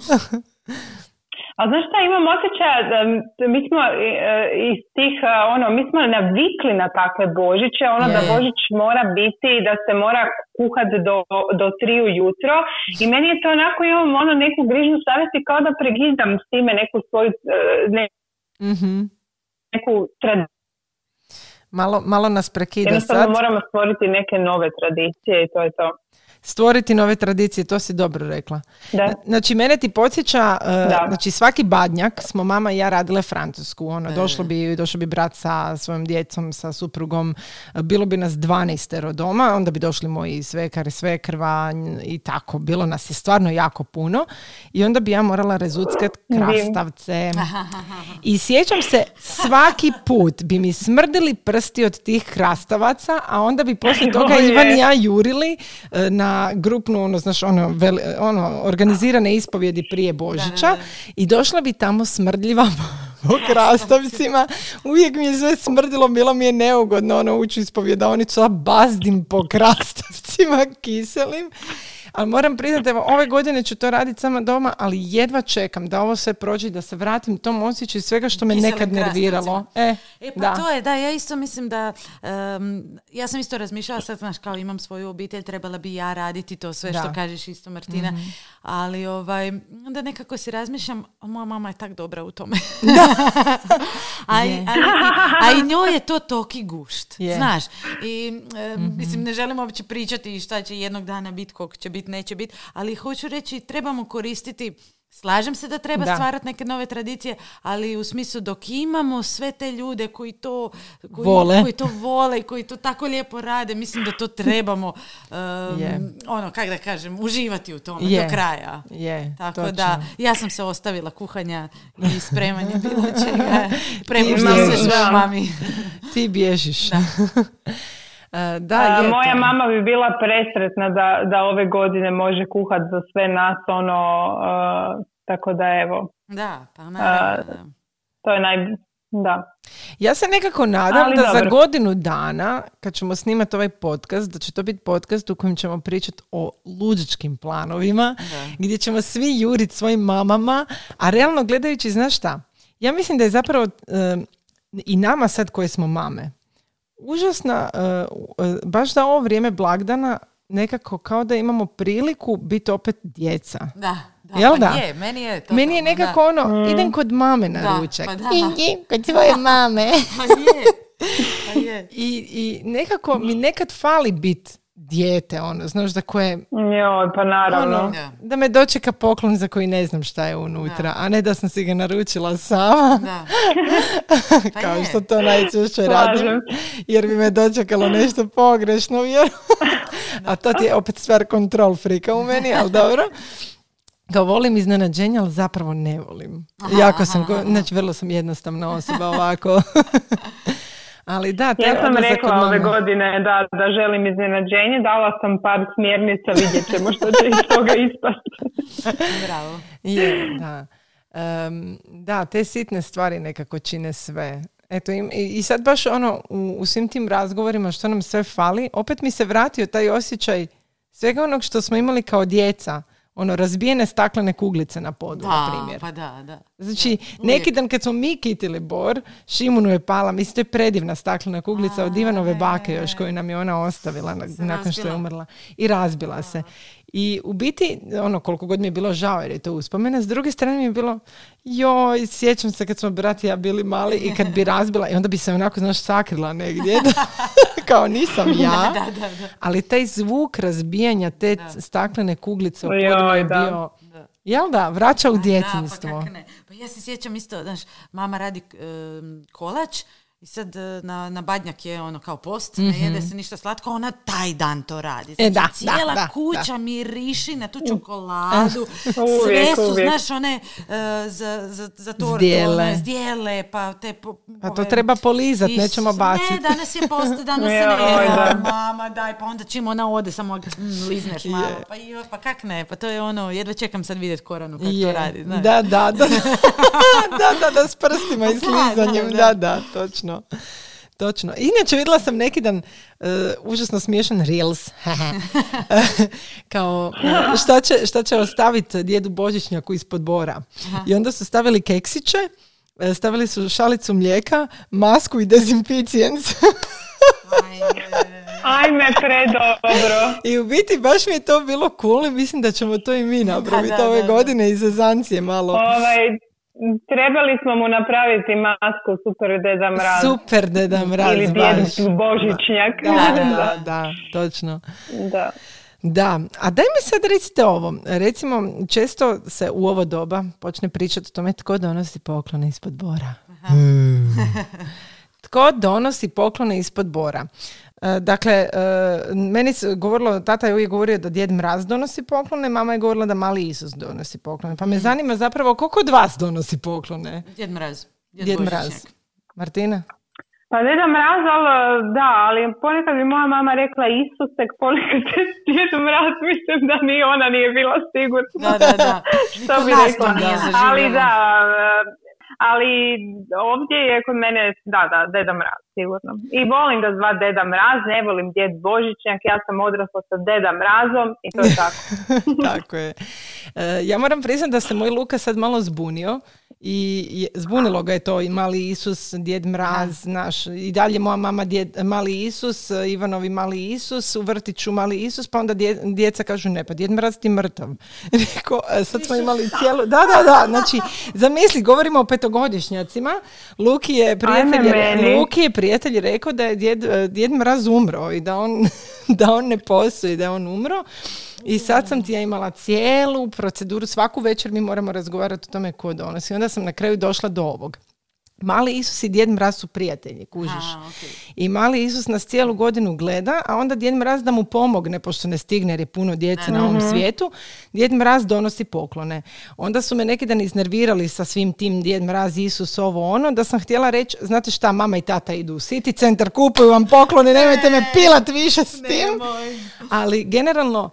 A znaš šta, imam osjećaj da mi smo e, iz tih, e, ono, mi smo navikli na takve Božiće, ono da Božić mora biti, da se mora kuhati do, do tri ujutro i meni je to onako, imam ono neku grižnu savjesti kao da pregidam s time neku svoju, e, ne, mm neku tradiciju. Malo, malo nas prekida Jednostavno moramo stvoriti neke nove tradicije i to je to stvoriti nove tradicije, to si dobro rekla. Da. Znači, mene ti podsjeća, uh, znači svaki badnjak smo mama i ja radile francusku, ono, e. došlo bi, došao bi brat sa svojom djecom, sa suprugom, bilo bi nas 12 doma, onda bi došli moji svekar, svekrva i tako, bilo nas je stvarno jako puno i onda bi ja morala rezuckat krastavce. I sjećam se, svaki put bi mi smrdili prsti od tih krastavaca, a onda bi poslije toga Ivan i ja jurili e, na grupnu, ono, znaš, ono, ono organizirane ispovjedi prije Božića i došla bi tamo smrdljiva po krastavcima. Uvijek mi je sve smrdilo, bilo mi je neugodno ono ući u ispovjedovnicu, a bazdim po krastavcima kiselim. Ali moram priznati, evo, ove godine ću to raditi sama doma, ali jedva čekam da ovo sve prođe i da se vratim tom osjećaju svega što me nekad nerviralo. E, e pa da. to je, da, ja isto mislim da, ja sam isto razmišljala, sad znaš, kao imam svoju obitelj, trebala bi ja raditi to sve što kažeš isto Martina, mhm. ali ovaj, onda nekako si razmišljam, moja mama je tak dobra u tome. a, i, a, i njoj je to toki gušt, znaš. I mhm. mislim, ne želim uopće pričati šta će jednog dana biti, koliko će biti neće biti, ali hoću reći trebamo koristiti Slažem se da treba stvarati neke nove tradicije, ali u smislu dok imamo sve te ljude koji to koji, vole, koji to vole i koji to tako lijepo rade, mislim da to trebamo um, ono, kako da kažem, uživati u tome do kraja. Je, tako da, ja sam se ostavila kuhanja i spremanja bilo čega. Prepuštam se sve mami. Ti bježiš. Da. E, da, je moja mama bi bila presretna da, da ove godine može kuhati za sve nas, ono, uh, tako da evo. Da, pa naravno, uh, To je naj... Da. Ja se nekako nadam da za godinu dana, kad ćemo snimati ovaj podcast, da će to biti podcast u kojem ćemo pričati o luđičkim planovima, gdje ćemo svi juriti svojim mamama, a realno gledajući, znaš šta? Ja mislim da je zapravo i nama sad koje smo mame, užasna, uh, baš da ovo vrijeme blagdana nekako kao da imamo priliku biti opet djeca. Da. Da, Jel pa da? Je, meni je to Meni je nekako da. ono, idem kod mame na da, ručak. Pa da. kod svoje mame. pa je. Pa je. I, I nekako mi nekad fali bit dijete, ono, znaš, za koje... Joj, pa naravno. Ono, da me dočeka poklon za koji ne znam šta je unutra, a ne da sam si ga naručila sama. Da. Pa Kao što to najčešće radim. Jer bi me dočekalo nešto pogrešno, vjeru. a to ti je opet stvar kontrol frika u meni, ali dobro. Kao volim iznenađenja, ali zapravo ne volim. jako sam, znači vrlo sam jednostavna osoba ovako. Ali da, ja sam rekla ove godine da, da želim iznenađenje, dala sam par smjernica, vidjet ćemo što će iz toga ispasti. Bravo. Je, da. da, te sitne stvari nekako čine sve. Eto, i, i sad baš ono, u, u svim tim razgovorima što nam sve fali, opet mi se vratio taj osjećaj svega onog što smo imali kao djeca ono razbijene staklene kuglice na podu, na primjer. Pa da, da. Znači, neki dan kad smo mi kitili bor, Šimunu je pala, mislim, to je predivna staklena kuglica od Ivanove bake još koju nam je ona ostavila nakon što je umrla. I razbila se. I u biti, ono, koliko god mi je bilo žao jer je to uspomena, s druge strane mi je bilo, joj, sjećam se kad smo brat i ja bili mali i kad bi razbila i onda bi se onako, znaš, sakrila negdje. kao nisam ja. Ali taj zvuk razbijanja te staklene kuglice u podima je bio... Jel da, vraća u pa djetinstvo. Pa, pa ja se sjećam isto, znaš, mama radi kolač I sad e, na, na badnjak je ono kao post, ne jede se ništa slatko, ona taj dan to radi. Mhm. E, da, Znači, cijela da, da, kuća miriši na tu čokoladu, sve Uvijek, su, uvijek. znaš, one e, za, za, za tortu, Zdjele. one zdjele, pa te... po- Pa to ove- treba polizat, nećemo baciti. Ne, danas je post, danas se ne da. mama, daj, pa onda čim ona ode, samo mm, lizneš malo, Je. pa, jo, pa kak ne, pa to je ono, jedva čekam sad vidjet Koranu kako Je. to radi, znaš. Da, da, da. da, da, da, s prstima i Pa da, slizanjem. da, Da, da. Točno. Točno. Inače, vidjela sam neki dan uh, užasno smiješan Reels. Kao, uh, šta će, šta će ostaviti djedu Božićnjaku ispod bora. I onda su stavili keksiće, uh, stavili su šalicu mlijeka, masku i dezinficijens. Ajme, predobro. I u biti baš mi je to bilo cool i mislim da ćemo to i mi napraviti da, ove da, da. godine iz zezancije malo. Ovaj, trebali smo mu napraviti masku Super Deda Mraz. Super Deda Mraz, Ili baš. Djed Božićnjak. Da, da, da, točno. Da. Da, a daj mi sad recite ovo. Recimo, često se u ovo doba počne pričati o tome tko donosi poklone ispod bora. Hmm. tko donosi poklone ispod bora? E, Dakle, e, meni se govorilo, tata je uvijek govorio da djed Mraz donosi poklone, mama je govorila da mali Isus donosi poklone. Pa me zanima zapravo koliko od vas donosi poklone? Djed Mraz. Djed Mraz. Martina? Pa Deda Mraz, ali da, ali ponekad bi moja mama rekla Isusek, ponekad Djed Mraz, mislim da ni ona nije bila sigurna. Da, da, da. Što Niko bi rekla. Ali da, ali ovdje je kod mene, da, da, Deda Mraz, sigurno. I volim ga zvat Deda Mraz, ne volim Djed Božićnjak, ja sam odrasla sa Deda Mrazom i to je tako. Tako je. E, ja moram priznati da se moj Luka sad malo zbunio i zbunilo ga je to i mali Isus, djed Mraz, naš, i dalje moja mama djed, mali Isus, Ivanovi mali Isus, u vrtiću mali Isus, pa onda dje- djeca kažu ne, pa djed Mraz ti mrtav. Rekao, e, sad smo imali cijelu, da, da, da, znači, zamisli, govorimo o petogodišnjacima, Luki je prijatelj. Luki je prijatelj rekao da je djed, e, djed Mraz umro i da on, da on ne postoji, da je on umro. I sad sam ti ja imala cijelu proceduru, svaku večer mi moramo razgovarati o tome ko donosi. Onda sam na kraju došla do ovog. Mali Isus i Djed Mraz su prijatelji, kužiš. A, okej. I mali Isus nas cijelu godinu gleda, a onda Djed Mraz da mu pomogne, pošto ne stigne jer je puno djece na ovom svijetu, Djed Mraz donosi poklone. Onda su me neki dan iznervirali sa svim tim Djed Mraz, Isus, ovo ono, da sam htjela reći, znate šta, mama i tata idu u City centar, kupuju vam poklone, nemojte me pilat više s tim. Nemoj. Ali generalno,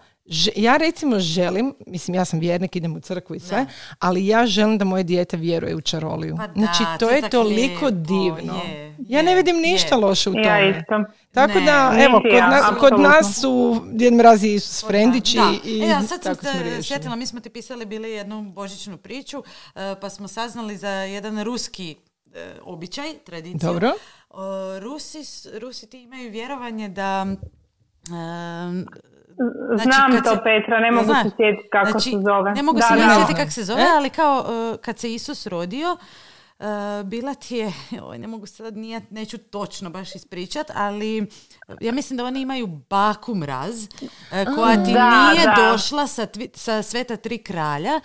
ja recimo želim, mislim ja sam vjernik, idem u crkvu i sve, ali ja želim da moje dijete vjeruje u čaroliju. Pa da, znači, to to je toliko lijepo, divno. je, ja ne je, vidim ništa je. loše u tome. Ja isto. Tako Ne, da, evo, kod, ja, na- kod nas su Djed Mraz i Isus Frendići Da. i e, a sad sam tako se riješili. sjetila, mi smo ti pisali bili jednu božićnu priču, e, pa smo saznali za jedan ruski e, običaj, tradiciju. Dobro. O, Rusi, Rusi ti imaju vjerovanje da... znači, Znam to, se- Petra, ne mogu znaš? se sjetiti kako Znači, se zove. Ne mogu Da, se da. sjetiti kako se zove, E? ali kao e, kad se Isus rodio, e, bila ti je, oj, ne mogu sad, nije, neću točno baš ispričat, ali ja mislim da oni imaju baku mraz, e, koja ti Da, nije da. došla sa, tvi- sa sveta tri kralja,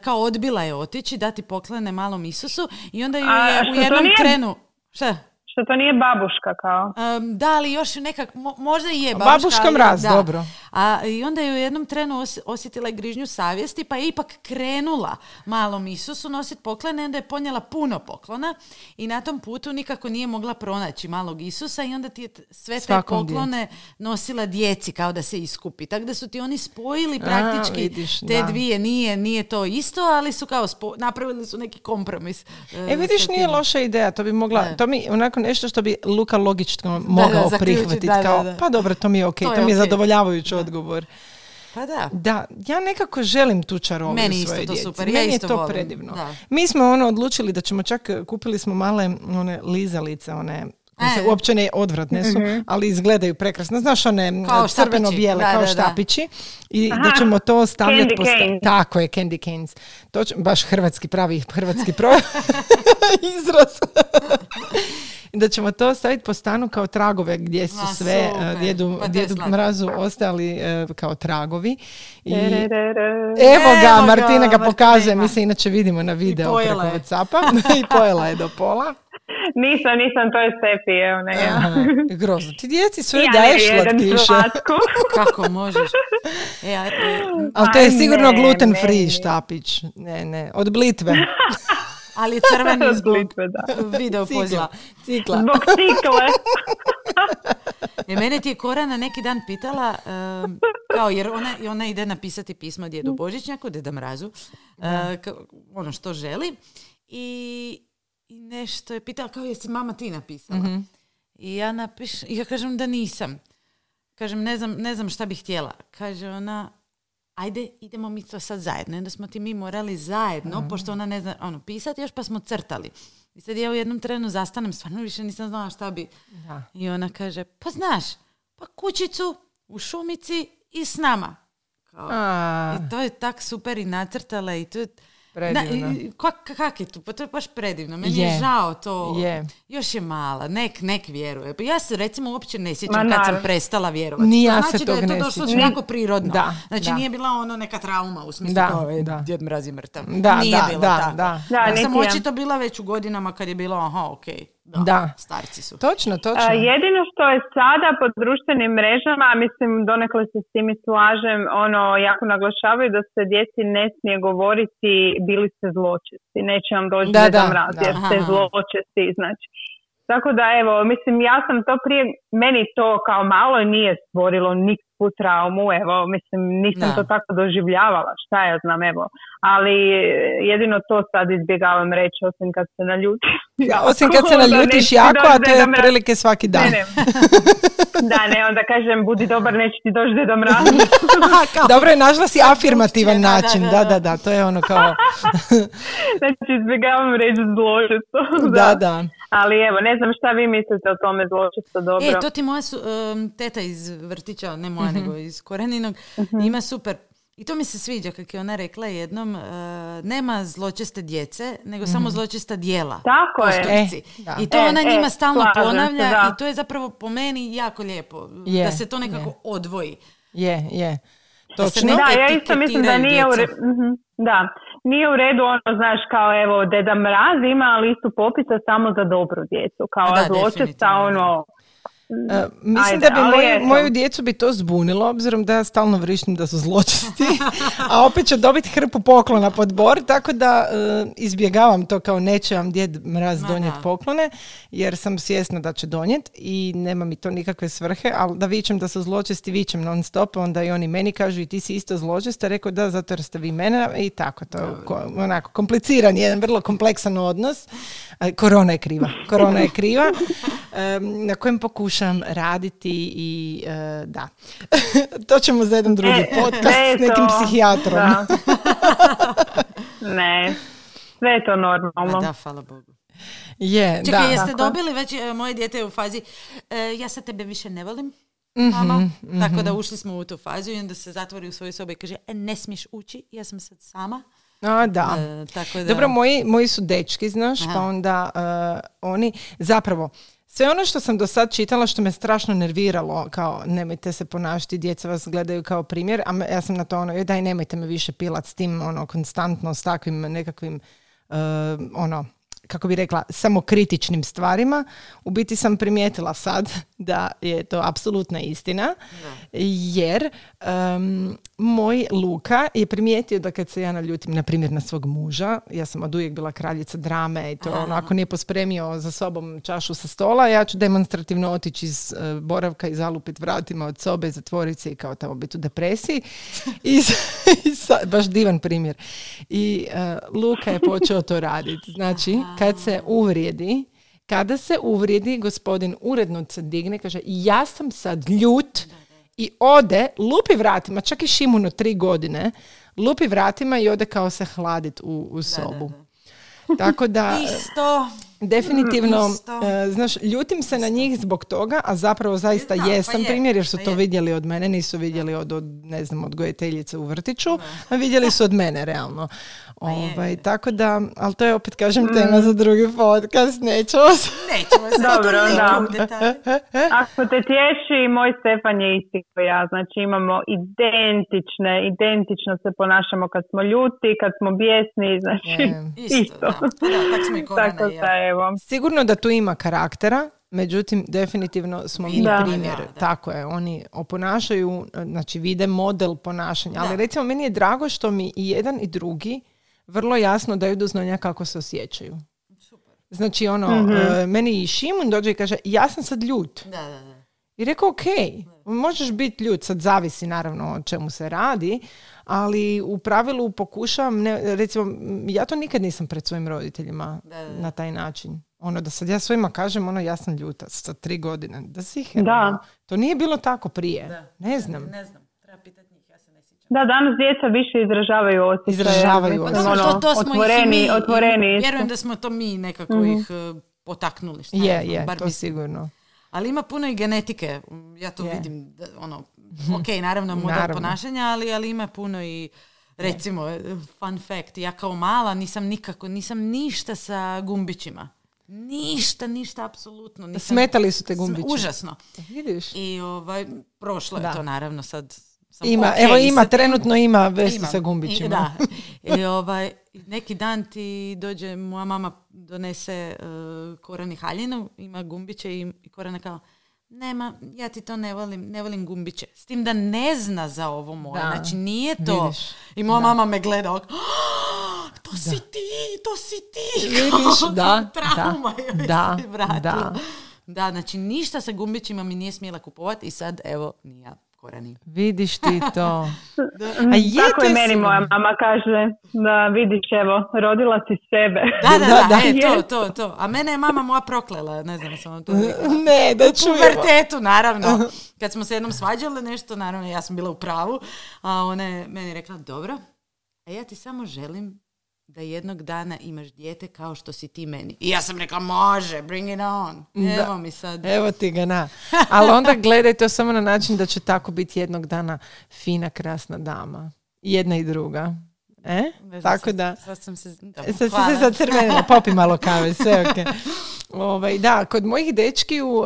kao odbila je otići, dati poklone malom Isusu i onda ju A je što u jednom nije- trenu... Šta? Što to nije babuška kao. Um, da, ali još nekak, mo- možda i je babuška. Babuška ali- mraz, da. dobro. A i onda je u jednom trenu os- osjetila i grižnju savjesti, pa je ipak krenula malom Isusu nositi poklone, onda je ponijela puno poklona i na tom putu nikako nije mogla pronaći malog Isusa i onda ti je t- sve te Svakom poklone nosila djeci kao da se iskupi. Tako da su ti oni spojili A, praktički vidiš, te da. dvije. Nije, nije to isto, ali su kao spo- napravili su neki kompromis. E vidiš, sa nije loša ideja, to bi mogla, Da. to mi onako nešto što bi Luka logično mogao prihvatiti, da, da, kao, da. pa dobro, to mi je ok, To to, je mi je okej. zadovoljavajući odgovor. Pa da. Da, ja nekako želim tu čaroliju Meni isto to djeci. super, ja Meni isto je to volim, predivno. da. Mi smo ono odlučili da ćemo čak, kupili smo male one lizalice, one koje se E. uopće ne odvratne su, ali izgledaju prekrasno. Znaš one Kao crveno-bijele, štapići, kao da, da, da. štapići. I da Aha, ćemo to stavljati po sta-. Tako je, candy canes. To će, baš hrvatski, pravi hrvatski pro... izraz. da ćemo to staviti po stanu kao tragove gdje su Ma, sve super. eh, djedu, Pa djedu mrazu ostali eh, kao tragovi. I. Evo ga, Martina ga pokazuje, mi se inače vidimo na video preko pojela je. Whatsappa i pojela je do pola. nisam, nisam, to je Stefi, evo ne ja. Aha, grozno. Ti djeci sve Ja daješ slatkiše. Kako možeš? E, a, e, Ali to je Aj, sigurno ne, gluten ne, free štapić. Ne, ne, od blitve. ali je crveni zbog da. video Cikla. poziva. Cikla. Zbog cikle. E, mene ti je Korana neki dan pitala, kao jer ona, ona ide napisati pismo djedu Božićnjaku, deda Mrazu, ka- ono što želi. I, I nešto je pitala, kao jesi mama ti napisala? I ja napiš, i ja kažem da nisam. Kažem, ne znam, ne znam šta bih htjela. Kaže ona, ajde, idemo mi to sad zajedno. I onda smo ti mi morali zajedno, pošto ona ne zna ono, pisati još, pa smo crtali. I sad ja u jednom trenu zastanem, stvarno više nisam znala šta bi. Da. I ona kaže, pa znaš, pa kućicu u šumici i s nama. Kao, I to je tak super i nacrtala i to. Predivno. Kak, kak je to? Pa to je baš predivno. Meni je, Je. žao to. Je. Još je mala. Nek, nek vjeruje. Pa ja se recimo uopće ne sjećam Ma kad sam prestala vjerovati. Ni ja To se znači da je to došlo jako prirodno. Da, znači da. nije bila ono neka trauma u smislu Da, kao e, da. djed mraz je mrtav. Da, nije da, bilo da, tako. da. Da, ja sam očito bila već u godinama kad je bilo aha, ok. Da, Da. starci su. Točno, točno. A, jedino što je sada po društvenim mrežama, mislim donekle se s tim i slažem, ono jako naglašavaju da se djeci ne smije govoriti bili ste zločesti, neće vam doći Da, da, mraz da. jer ste Aha. zločesti, znači. Tako da evo, mislim ja sam to prije, meni to kao malo nije stvorilo nikakvu traumu, evo, mislim nisam Da. to tako doživljavala, šta ja znam, evo. Ali e, jedino to sad izbjegavam reći, osim kad se naljutim. Ja, osim kad se naljutiš jako, a to je otprilike svaki dan. Ne, ne. Da, ne, onda kažem, budi dobar, neće ti doći Deda Mraz. Dobro je, našla si afirmativan način. da, Da, da. da, da, to je ono kao... Znači, izbjegavam reći zločesto. Da, da. Ali evo, ne znam šta vi mislite o tome zločesto dobro. E, to ti moja su, em, teta iz vrtića, ne moja, nego iz Koreninog, ima super. I to mi se sviđa, kako je ona rekla jednom, e, nema zločeste djece, nego samo zločesta dijela. Tako je. E, da. I to E, ona e, njima stalno se, ponavlja da. i to je zapravo po meni jako lijepo. Je, da se to nekako odvoji. Je, je. Točno. Da, ja isto mislim da nije u, re-. Mhm, da. nije u redu ono, znaš, kao evo, Deda Mraz ima listu popisa samo za dobru djecu. Kao da, zločesta, ono, E, mislim Ajde, da bi moju, moju djecu bi to zbunilo, obzirom da ja stalno vrištim da su zločesti, a opet će dobiti hrpu poklona pod bor, tako da e, izbjegavam to kao neće vam djed mraz donijeti poklone, jer sam svjesna da će donijeti i nema mi to nikakve svrhe, ali da vičem da su zločesti, vičem non stop, onda i oni meni kažu i ti si isto zločesta, rekao da, zato jer ste vi mene i tako, to ko- onako kompliciran, jedan vrlo kompleksan odnos. E, Korona je kriva, korona je kriva, em, na kojem pokušam raditi i e, da. to ćemo za jedan drugi E, podcast s nekim to, psihijatrom. da. ne, sve je to normalno. A da, hvala Bogu. Je, Čekaj, da. jeste dobili već, e, moje dijete je u fazi, e, ja sad tebe više ne volim, Mhm, mama. Tako da ušli smo u tu fazu i onda se zatvori u svoju sobu i kaže, e, ne smiješ ući, ja sam sad sama. A, da. E, tako da... Dobro, moji, moji su dečki, znaš, Aha. pa onda e, oni, zapravo, sve ono što sam do sad čitala što me strašno nerviralo, kao nemojte se ponašati, djeca vas gledaju kao primjer, a ja sam na to ono, "Joj, daj nemojte me više pilat s tim, ono, konstantno s takvim nekakvim, e, ono, kako bi rekla, samokritičnim stvarima. U biti sam primijetila sad da je to apsolutna istina, jer em, moj Luka je primijetio da kad se ja naljutim, na primjer, na svog muža, ja sam od uvijek bila kraljica drame i to ono, ako nije pospremio za sobom čašu sa stola, ja ću demonstrativno otići iz e, boravka i zalupit vratima od sobe, zatvoriti se i kao tamo biti u depresiji. I, i sa- baš divan primjer. I e, Luka je počeo to raditi. Znači, kad se uvrijedi, kada se uvrijedi, gospodin uredno se digne, kaže ja sam sad ljut i ode, lupi vratima, čak i Šimuno tri godine, lupi vratima i ode kao se hladit u, u sobu. Tako da, Isto. Definitivno, Isto. e, znaš, ljutim se na njih zbog toga, a zapravo zaista Da, pa jesam je, primjer jer su pa to je. vidjeli od mene, nisu vidjeli od, od ne znam, odgojiteljice u vrtiću, a vidjeli su od mene, realno. Pa je. Mm. Ovaj, tako da, ali to je opet, kažem, tema za drugi podcast, nećemo se. Nećemo se Dobro, da. Ako te tješi, moj Stefan je isti kao ja. Znači imamo identične, identično se ponašamo kad smo ljuti, kad smo bijesni, znači Je. Isto, da. Pa da, tak smo i Korana Tako i ja. Evo. Sigurno da tu ima karaktera, međutim, definitivno smo mi Da. primjer. Da, da. Tako je, oni oponašaju, znači vide model ponašanja. Ali recimo, meni je drago što mi i jedan i drugi vrlo jasno daju do znanja kako se osjećaju. Znači, ono, Mhm. e, meni i Šimun dođe i kaže, ja sam sad ljut. Da, da, da. I rekao, ok, možeš biti ljut, sad zavisi naravno o čemu se radi, ali u pravilu pokušavam, ne, recimo, ja to nikad nisam pred svojim roditeljima Da, da, na taj način. Ono da sad ja svojima kažem, ono ja sam ljuta sa tri godine. Da si ih, Da. ono, To nije bilo tako prije. Da. Ne znam. Ne znam, treba pitati njih, ja se ne sjećam. Da, danas djeca više izražavaju osjećaje. Izražavaju osjećaje. ono, to, to smo otvoreni, ih i mi, otvoreni. i vjerujem da smo to mi nekako ih e, potaknuli. Šta ja Je, je, bar to mislim. sigurno. Ali ima puno i genetike. Ja to Je. vidim, da, ono, ok, naravno model Naravno. ponašanja, ali, ali ima puno i recimo, fun fact, ja kao mala nisam nikako, nisam ništa sa gumbićima. Ništa, ništa, apsolutno. Nisam, Smetali su te gumbići. Užasno. Vidiš? I ovaj, prošlo je Da. to naravno sad. sam Ima, ok evo ima, sa tim. trenutno ima vestu Imam. sa I, gumbićima. da. I ovaj, neki dan ti dođe, moja mama donese uh, Korani haljinu, ima gumbiće i, i Korana kao, nema, ja ti to ne volim, ne volim gumbiće. S tim da ne zna za ovo moje. Da. Znači nije to. Vidiš. I moja mama me gleda ovako, "Ah, to si ti, to si ti. Vidiš, da, trauma da, da, da. Da, znači ništa sa gumbićima mi nije smjela kupovati i sad evo ni ja Korani. Vidiš ti to. Mm, A je, Tako je meni moja mama kaže da vidiš evo, rodila si sebe. Da, da, Da, da, da. e, to, to, to. A mene je mama moja proklela, ne znam sam to ne, da U čujemo. pubertetu, naravno. Kad smo se jednom svađale nešto, naravno ja sam bila u pravu, a ona je meni rekla, dobro, a ja ti samo želim da jednog dana imaš dijete kao što si ti meni. I ja sam rekla, može, bring it on. Evo mi sad. Evo ti ga na. Ali onda gledaj to samo na način da će tako biti jednog dana fina, krasna dama. Jedna i druga. E? Znam, Tako da... Sad sam se... dobro, Sad si se zacrvenila, popi malo kave, sve ok. Ovaj, da, kod mojih dečkiju,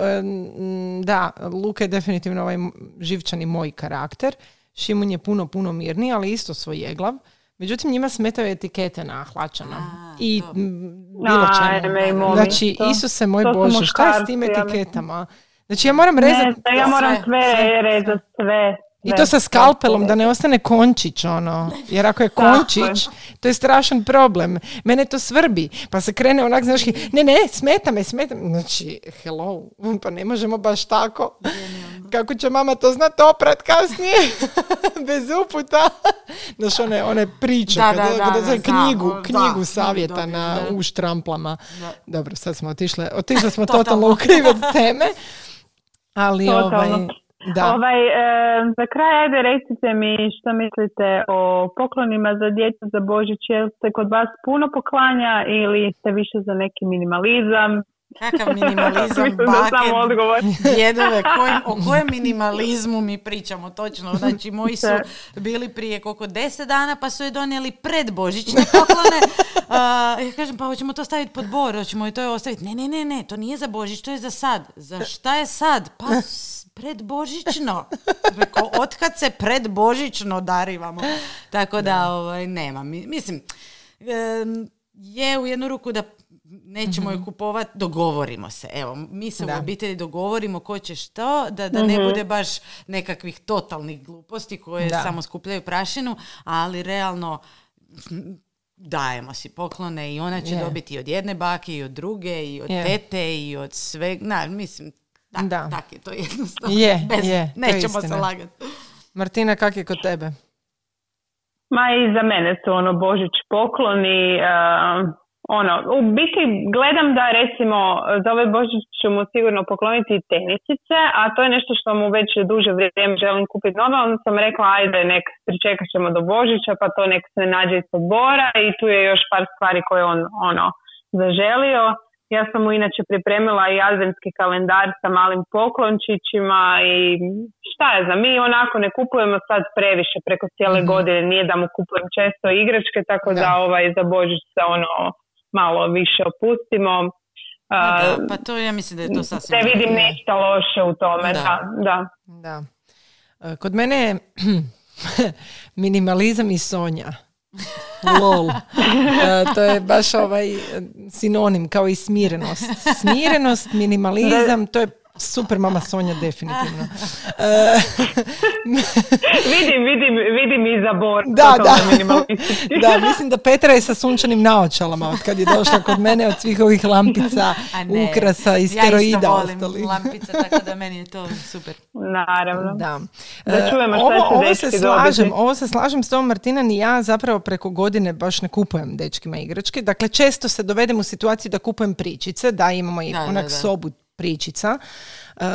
da, Luka je definitivno ovaj živčani moj karakter. Šimun je puno, puno mirniji, ali isto svojeglav. Međutim, njima smetaju etikete na hlačama. A, I to. bilo čemu. Znači, to- Isuse moj Bože, šta je s tim etiketama? Znači, ja moram rezati... da ja moram sve, sve, sve, rezati, sve. I to sa skalpelom, da ne ostane končić, ono. Jer ako je. končić, to je strašan problem. Mene to svrbi. Pa se krene onak, znaš, ne, ne, smeta me, smeta me. Znači, hello, pa ne možemo baš tako. Kako će mama to znat oprat kasnije? Bez uputa. Znaš, one, one priče, Da, kada, da, da, kada da, za knjigu, da, knjigu da, savjeta dobijem, na, da. u štramplama. Da. Dobro, sad smo otišle, otišle smo Totalno. totalno u krive teme. Ali, Totalno. ovaj, da. Ovaj, e, za kraj, ajde recite mi što mislite o poklonima za djecu za Božić. Jel se kod vas puno poklanja ili ste više za neki minimalizam? Kakav minimalizam, Mislim da sam bake, odgovor. djedove, kojem, o kojem minimalizmu mi pričamo točno. Znači, moji su bili prije koliko deset dana, pa su je donijeli pred božićne poklone. A, ja kažem, pa hoćemo to staviti pod bor, hoćemo i to je ostaviti. Ne, ne, ne, ne, to nije za božić, to je za sad. Za šta je sad? Pa s- predbožićno. Rekao, otkad se predbožićno darivamo. Tako da, ovaj, nema. Mi- Mislim, je u jednu ruku da nećemo je kupovati, dogovorimo se. Evo, mi se Da. u obitelji dogovorimo ko će što, da, da ne bude baš nekakvih totalnih gluposti koje Da. samo skupljaju prašinu, ali realno dajemo si poklone i ona će Je. dobiti i od jedne bake i od druge i od Je. tete i od sveg, na, mislim, tak, Da. tak je to jednostavno. Je, Bez, je, to je nećemo se lagati. Martina, kak je kod tebe? Ma i za mene su ono Božić pokloni, uh, ono, u biti gledam da recimo za ovaj Božić ću mu sigurno pokloniti tenisice, a to je nešto što mu već duže vrijeme želim kupiti nove, onda sam rekla ajde nek pričekat ćemo do Božića pa to nek se nađe iz odbora i tu je još par stvari koje on ono zaželio. Ja sam mu inače pripremila i adventski kalendar sa malim poklončićima i šta je za mi onako ne kupujemo sad previše preko cijele godine, nije da mu kupujem često igračke, tako da, Da. ovaj za Božić se ono malo više opustimo. Pa A, da, pa to ja mislim da je to sasvim... ne vidim ništa loše u tome, Da. da, da. Da. E, Kod mene je minimalizam i Sonja. Lol. E, to je baš ovaj sinonim kao i smirenost. Smirenost, minimalizam, to je Super mama Sonja, definitivno. E, vidim, vidim, vidim i zabor. Da, da. da, mislim da Petra je sa sunčanim naočalama od kad je došla kod mene od svih ovih lampica, ukrasa i steroida. Ja isto volim lampice, tako da meni je to super. Naravno. Da. Da čujemo ovo, ovo se slažem, ovo se slažem s tom Martina, ni ja zapravo preko godine baš ne kupujem dečkima igračke. Dakle, često se dovedem u situaciju da kupujem pričice, da imamo i onak sobu pričica. Uh,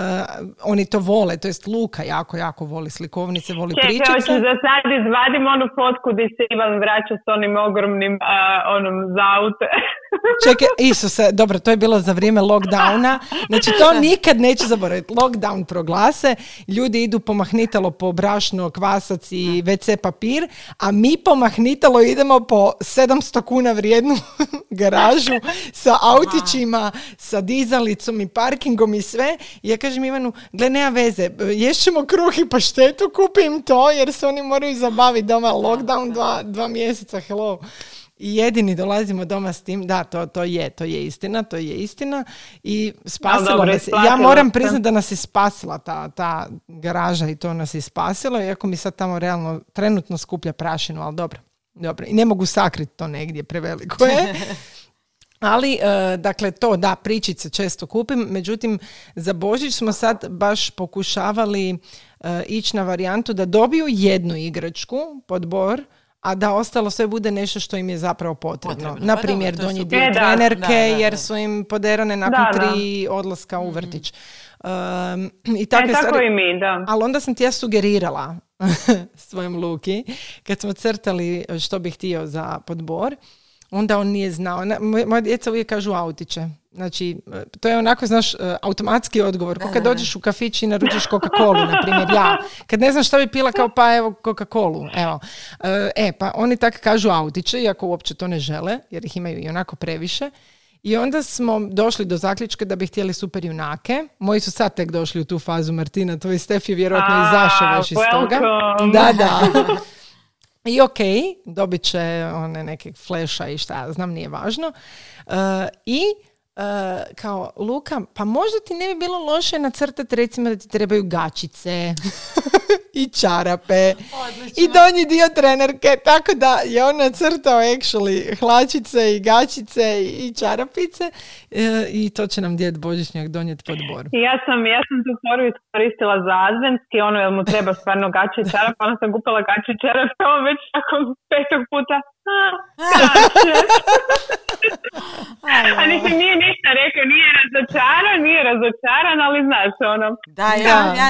oni to vole, to jest Luka jako, jako voli slikovnice, voli Čekaj, pričice. hoću da sad izvadim onu fotku gdje se Ivan vraća s onim ogromnim uh, onom za aute. Čekaj, Isuse, dobro, to je bilo za vrijeme lockdowna. Znači, to nikad neću zaboraviti. Lockdown proglase, ljudi idu pomahnitalo po brašno, kvasac i WC papir, a mi pomahnitalo idemo po 700 kuna vrijednu garažu sa autićima, sa dizalicom i parkingom i sve. Ja kažem Ivanu, gle, nema veze, ješćemo kruh i paštetu, kupim to, jer se oni moraju zabaviti doma. Lockdown dva, dva mjeseca, hello. I jedini dolazimo doma s tim, da, to, to je, to je istina, to je istina. I spasilo nas, ja moram priznati da nas je spasila ta, ta garaža i to nas je spasilo, iako mi sad tamo realno trenutno skuplja prašinu, ali dobro. Dobro, i ne mogu sakriti to negdje, preveliko je. Ali, e, dakle, to da, pričice često kupim, međutim, za Božić smo sad baš pokušavali e, ići na varijantu da dobiju jednu igračku pod bor, a da ostalo sve bude nešto što im je zapravo potrebno. Na pa primjer, donji dio trenerke, jer su im poderane nakon tri odlaska u mhm. vrtić. Um, i takve e, tako i mi, da. Ali onda sam ti ja sugerirala svojom Luki, kad smo crtali što bi htio za podbor, onda on nije znao. Moja djeca uvijek kažu autiće. Znači, to je onako, znaš, e, automatski odgovor. Ko kad dođeš u kafić i naručiš Coca-Cola, na primjer ja. Kad ne znam šta bi pila, kao pa evo Coca-Colu. Evo. E, e, pa oni tak kažu autiće, iako uopće to ne žele, jer ih imaju i onako previše. I onda smo došli do zaključka da bi htjeli super junake. Moji su sad tek došli u tu fazu Martina, tvoj Stef je vjerojatno izašao već iz toga. Da, da. I ok, dobit će one neke fleša i šta, znam, nije važno. Uh, I Uh, kao Luka, pa možda ti ne bi bilo loše nacrtati recimo da ti trebaju gačice i čarape. I donji dio trenerke, tako da je on nacrtao actually hlačice i gačice i čarapice uh, i to će nam djed Božićnjak donijeti pod bor. Ja sam, ja sam tu foru iskoristila za adventski, ono jel mu treba stvarno gači i čarape, onda sam kupila gači i čarape, on već nakon petog puta a nisi nije ništa rekao, nije razočaran, nije razočaran, ali znaš ono. Da, ja, ja,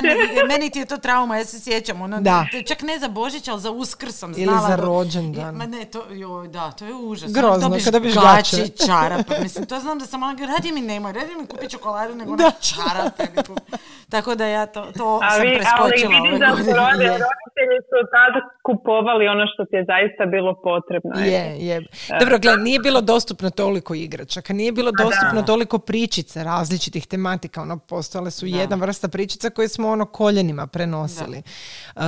meni ti je to trauma, ja se sjećam, ono, da. čak ne za Božić, ali za Uskrs sam znala. Ili za rođendan. Ma ne, to, joj, da, to je užas. Grozno, Dobiš kada biš gači, čarape, mislim, to znam da sam ono, radi mi nemoj, radi mi kupi čokoladu, nego da. čarape. Tako da ja to, to a sam preskočila. Ali vidim da su roditelji su tada kupovali ono što ti je zaista bilo potrebno. Je, je. Dobro, gledaj, nije bilo dostupno toliko igračaka, nije bilo dostupno toliko pričica različitih tematika, ono, postale su jedna vrsta pričica koje smo ono koljenima prenosili. Uh,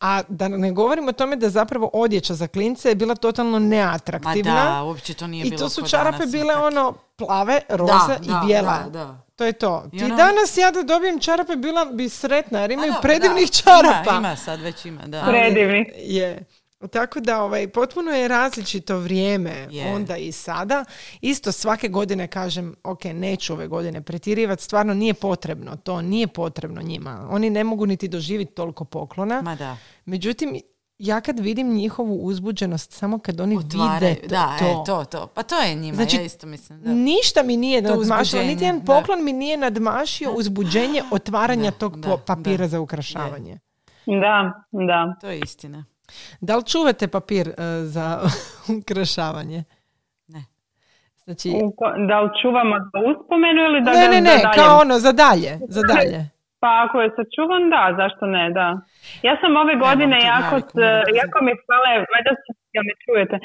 a da ne govorimo o tome da zapravo odjeća za klince je bila totalno neatraktivna. Ma da, uopće to nije I to su čarape bile ono plave, roze i bijela. Da, to je to. Ti ono... danas ja da dobijem čarape bila bi sretna jer imaju predivnih čarapa. Ima, ima, sad već ima, da. Predivni. Je. Tako da ovaj, potpuno je različito vrijeme onda i sada. Isto svake godine kažem, ok, neću ove godine pretirivati, stvarno nije potrebno to, nije potrebno njima. Oni ne mogu niti doživjeti toliko poklona. Ma da. Međutim, ja kad vidim njihovu uzbuđenost samo kad oni vide to, da, to. E, to, to. Pa to je njima, znači, ja isto mislim. Da. Ništa mi nije nadmašilo, niti jedan poklon mi nije nadmašio uzbuđenje otvaranja tog papira za ukrašavanje. Da, da. To je istina. Da li čuvate papir uh, za ukrašavanje? Ne. Znači... Da li čuvamo za uspomenu ili da Ne, ne, ne, kao ono, za dalje, za dalje. Pa ako je sačuvan, da, zašto ne, da. Ja sam ove godine jako, jako mi hvale, valjda ja me čujete,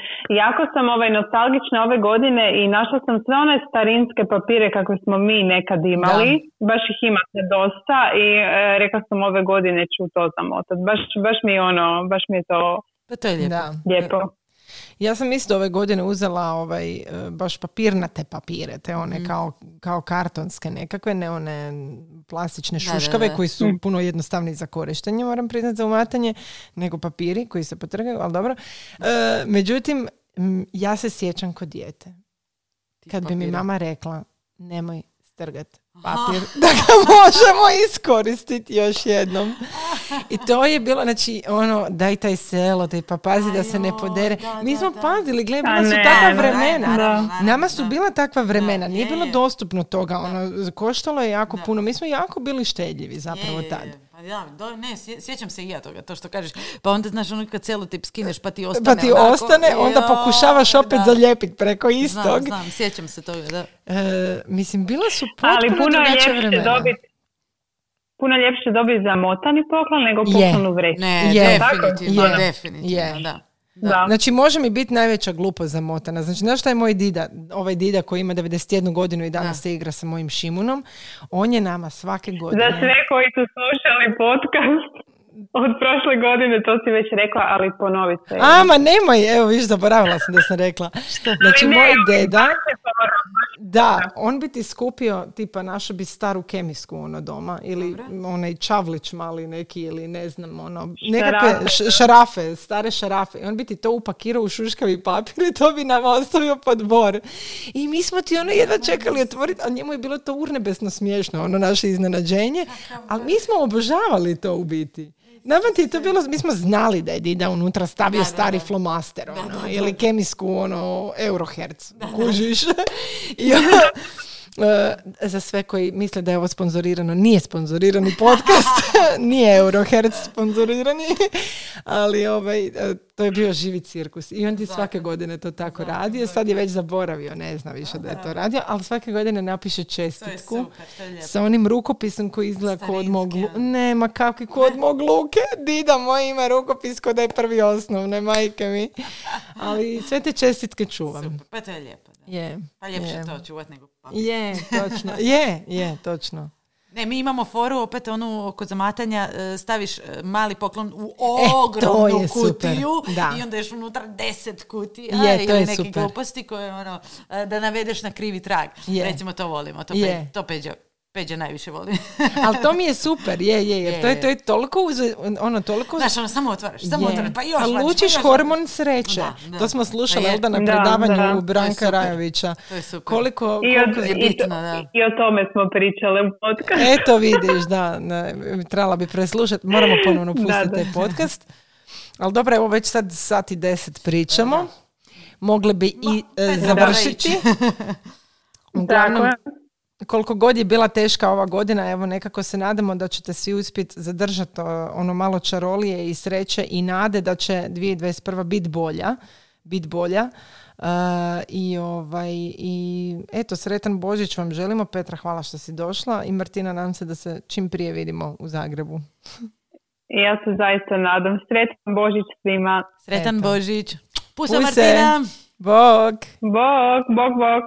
jako sam ovaj nostalgična ove godine i našla sam sve one starinske papire kakve smo mi nekad imali, baš ih imate dosta i e, rekla sam ove godine ću to zamotati. Baš, baš mi ono, baš mi je to, pa to je lijepo. lijepo. Ja sam isto ove godine uzela ovaj, e, baš papirnate papire, te one kao, kao kartonske nekakve, ne one plastične Da, da, šuškave da. koji su puno jednostavniji za korištenje, moram priznati za umatanje, nego papiri koji se potrgaju, ali dobro. E, međutim, ja se sjećam kod dijete. Kad bi mi mama rekla, nemoj strgat papir, da ga možemo iskoristiti još jednom. I to je bilo, znači, ono, daj taj selo, daj pa pazi da se ne podere. da, Mi da, smo da. pazili, gle, Pa bila su ne, takva da, vremena. naravno, Nama su da. bila takva vremena, nije je, bilo je. dostupno toga, ono, koštalo je jako puno. Mi smo jako bili štedljivi zapravo Je, je, tad. Pa ja, do, ne, sje- sjećam se i ja toga, to što kažeš. Pa onda, znaš, ono kad celotip skineš pa ti ostane Pa ti onako, ostane, onda pokušavaš opet da. zalijepiti preko Znam, istog. znam, sjećam se toga, da. E, mislim, bila su Ali potpuno puno je drugačija ljepše vremena. dobiti puno je ljepše dobiti zamotani poklon nego Je. poklon u vreći. Ne, Je. definitivno, Je. definitivno, Je. da. Da. Znači, može mi biti najveća glupost zamotana. Znači, znaš šta je moj dida, ovaj dida koji ima 91 godinu i danas Da. se igra sa mojim Šimunom, on je nama svake godine... Za sve koji su slušali podcast od prošle godine, to si već rekla, ali ponovi se. A, ma nemoj, evo viš, zaboravila sam da sam rekla. Znači, Ne, moj deda, to da, on bi ti skupio, tipa, našo bi staru kemijsku ono doma, ili onaj čavlić mali neki, ili ne znam, ono, nekakve šarafe, stare šarafe. I on bi ti to upakirao u šuškavi papir i to bi nam ostavio pod dvor. I mi smo ti ono jedva čekali otvoriti, a njemu je bilo to urnebesno smiješno, ono naše iznenađenje, ali mi smo obožavali to u biti. Nama ti je to bilo, mi smo znali da je Dida unutra stavio stari flomaster, ono, ili kemijsku, ono, Eurohertz, kužiš. I za sve koji misle da je ovo sponzorirano, nije sponzorirani podcast, nije Eurohertz sponzorirani, ali ovaj, e, to je bio živi cirkus. I on ti svake godine to tako radio, sad je već zaboravio, ne zna više da je to radio, ali svake godine napiše čestitku super, to je lijepo. sa onim rukopisom koji izgleda kod mog Nema, kakvi kod mog Luke. Dida moj ima rukopis kod da je prvi osnovne, majke mi. Ali sve te čestitke čuvam. Super, pa to je lijepo. Da. Je. Pa ljepše je. to čuvat nego. Je, točno. Je, je, točno. Ne, mi imamo foru, opet onu oko zamatanja, e, staviš e, mali poklon u E, ogromnu super, kutiju da. i onda još unutra deset kutija Je, to ili je neke super. gluposti koje ono, e, da navedeš na krivi trag. Je. Recimo to volimo, to, Je. pe, to Peđa, Peđa najviše voli. Ali to mi je super, je, je, jer Je, to je, je. to je toliko, uze- ono, toliko... Znaš, ono, samo otvaraš, samo je. otvaraš, pa još A pa lučiš još hormon sreće. Da, da. To smo slušali, Pa je. jel da, na Da, predavanju da. Branka super. Rajovića. To je super. Koliko, I o, koliko je i, bitno, to- da. I o tome smo pričale u podcastu. Eto vidiš, da, ne, trebala bi preslušati, moramo ponovno pustiti da. taj podcast. Ali dobro, evo već sad sat i deset pričamo. Mogle bi i e, ajde, završiti. Uglavnom, Tako je. Koliko god je bila teška ova godina, evo nekako se nadamo da ćete svi uspjeti zadržati ono malo čarolije i sreće i nade da će 2021. biti bolja. Bit bolja. Uh, i ovaj i eto sretan Božić vam želimo Petra hvala što si došla i Martina nam se da se čim prije vidimo u Zagrebu ja se zaista nadam. Sretan Božić svima. Sretan Eto. Božić. Pusa Puse. Martina. Bog Bog, bog, bog.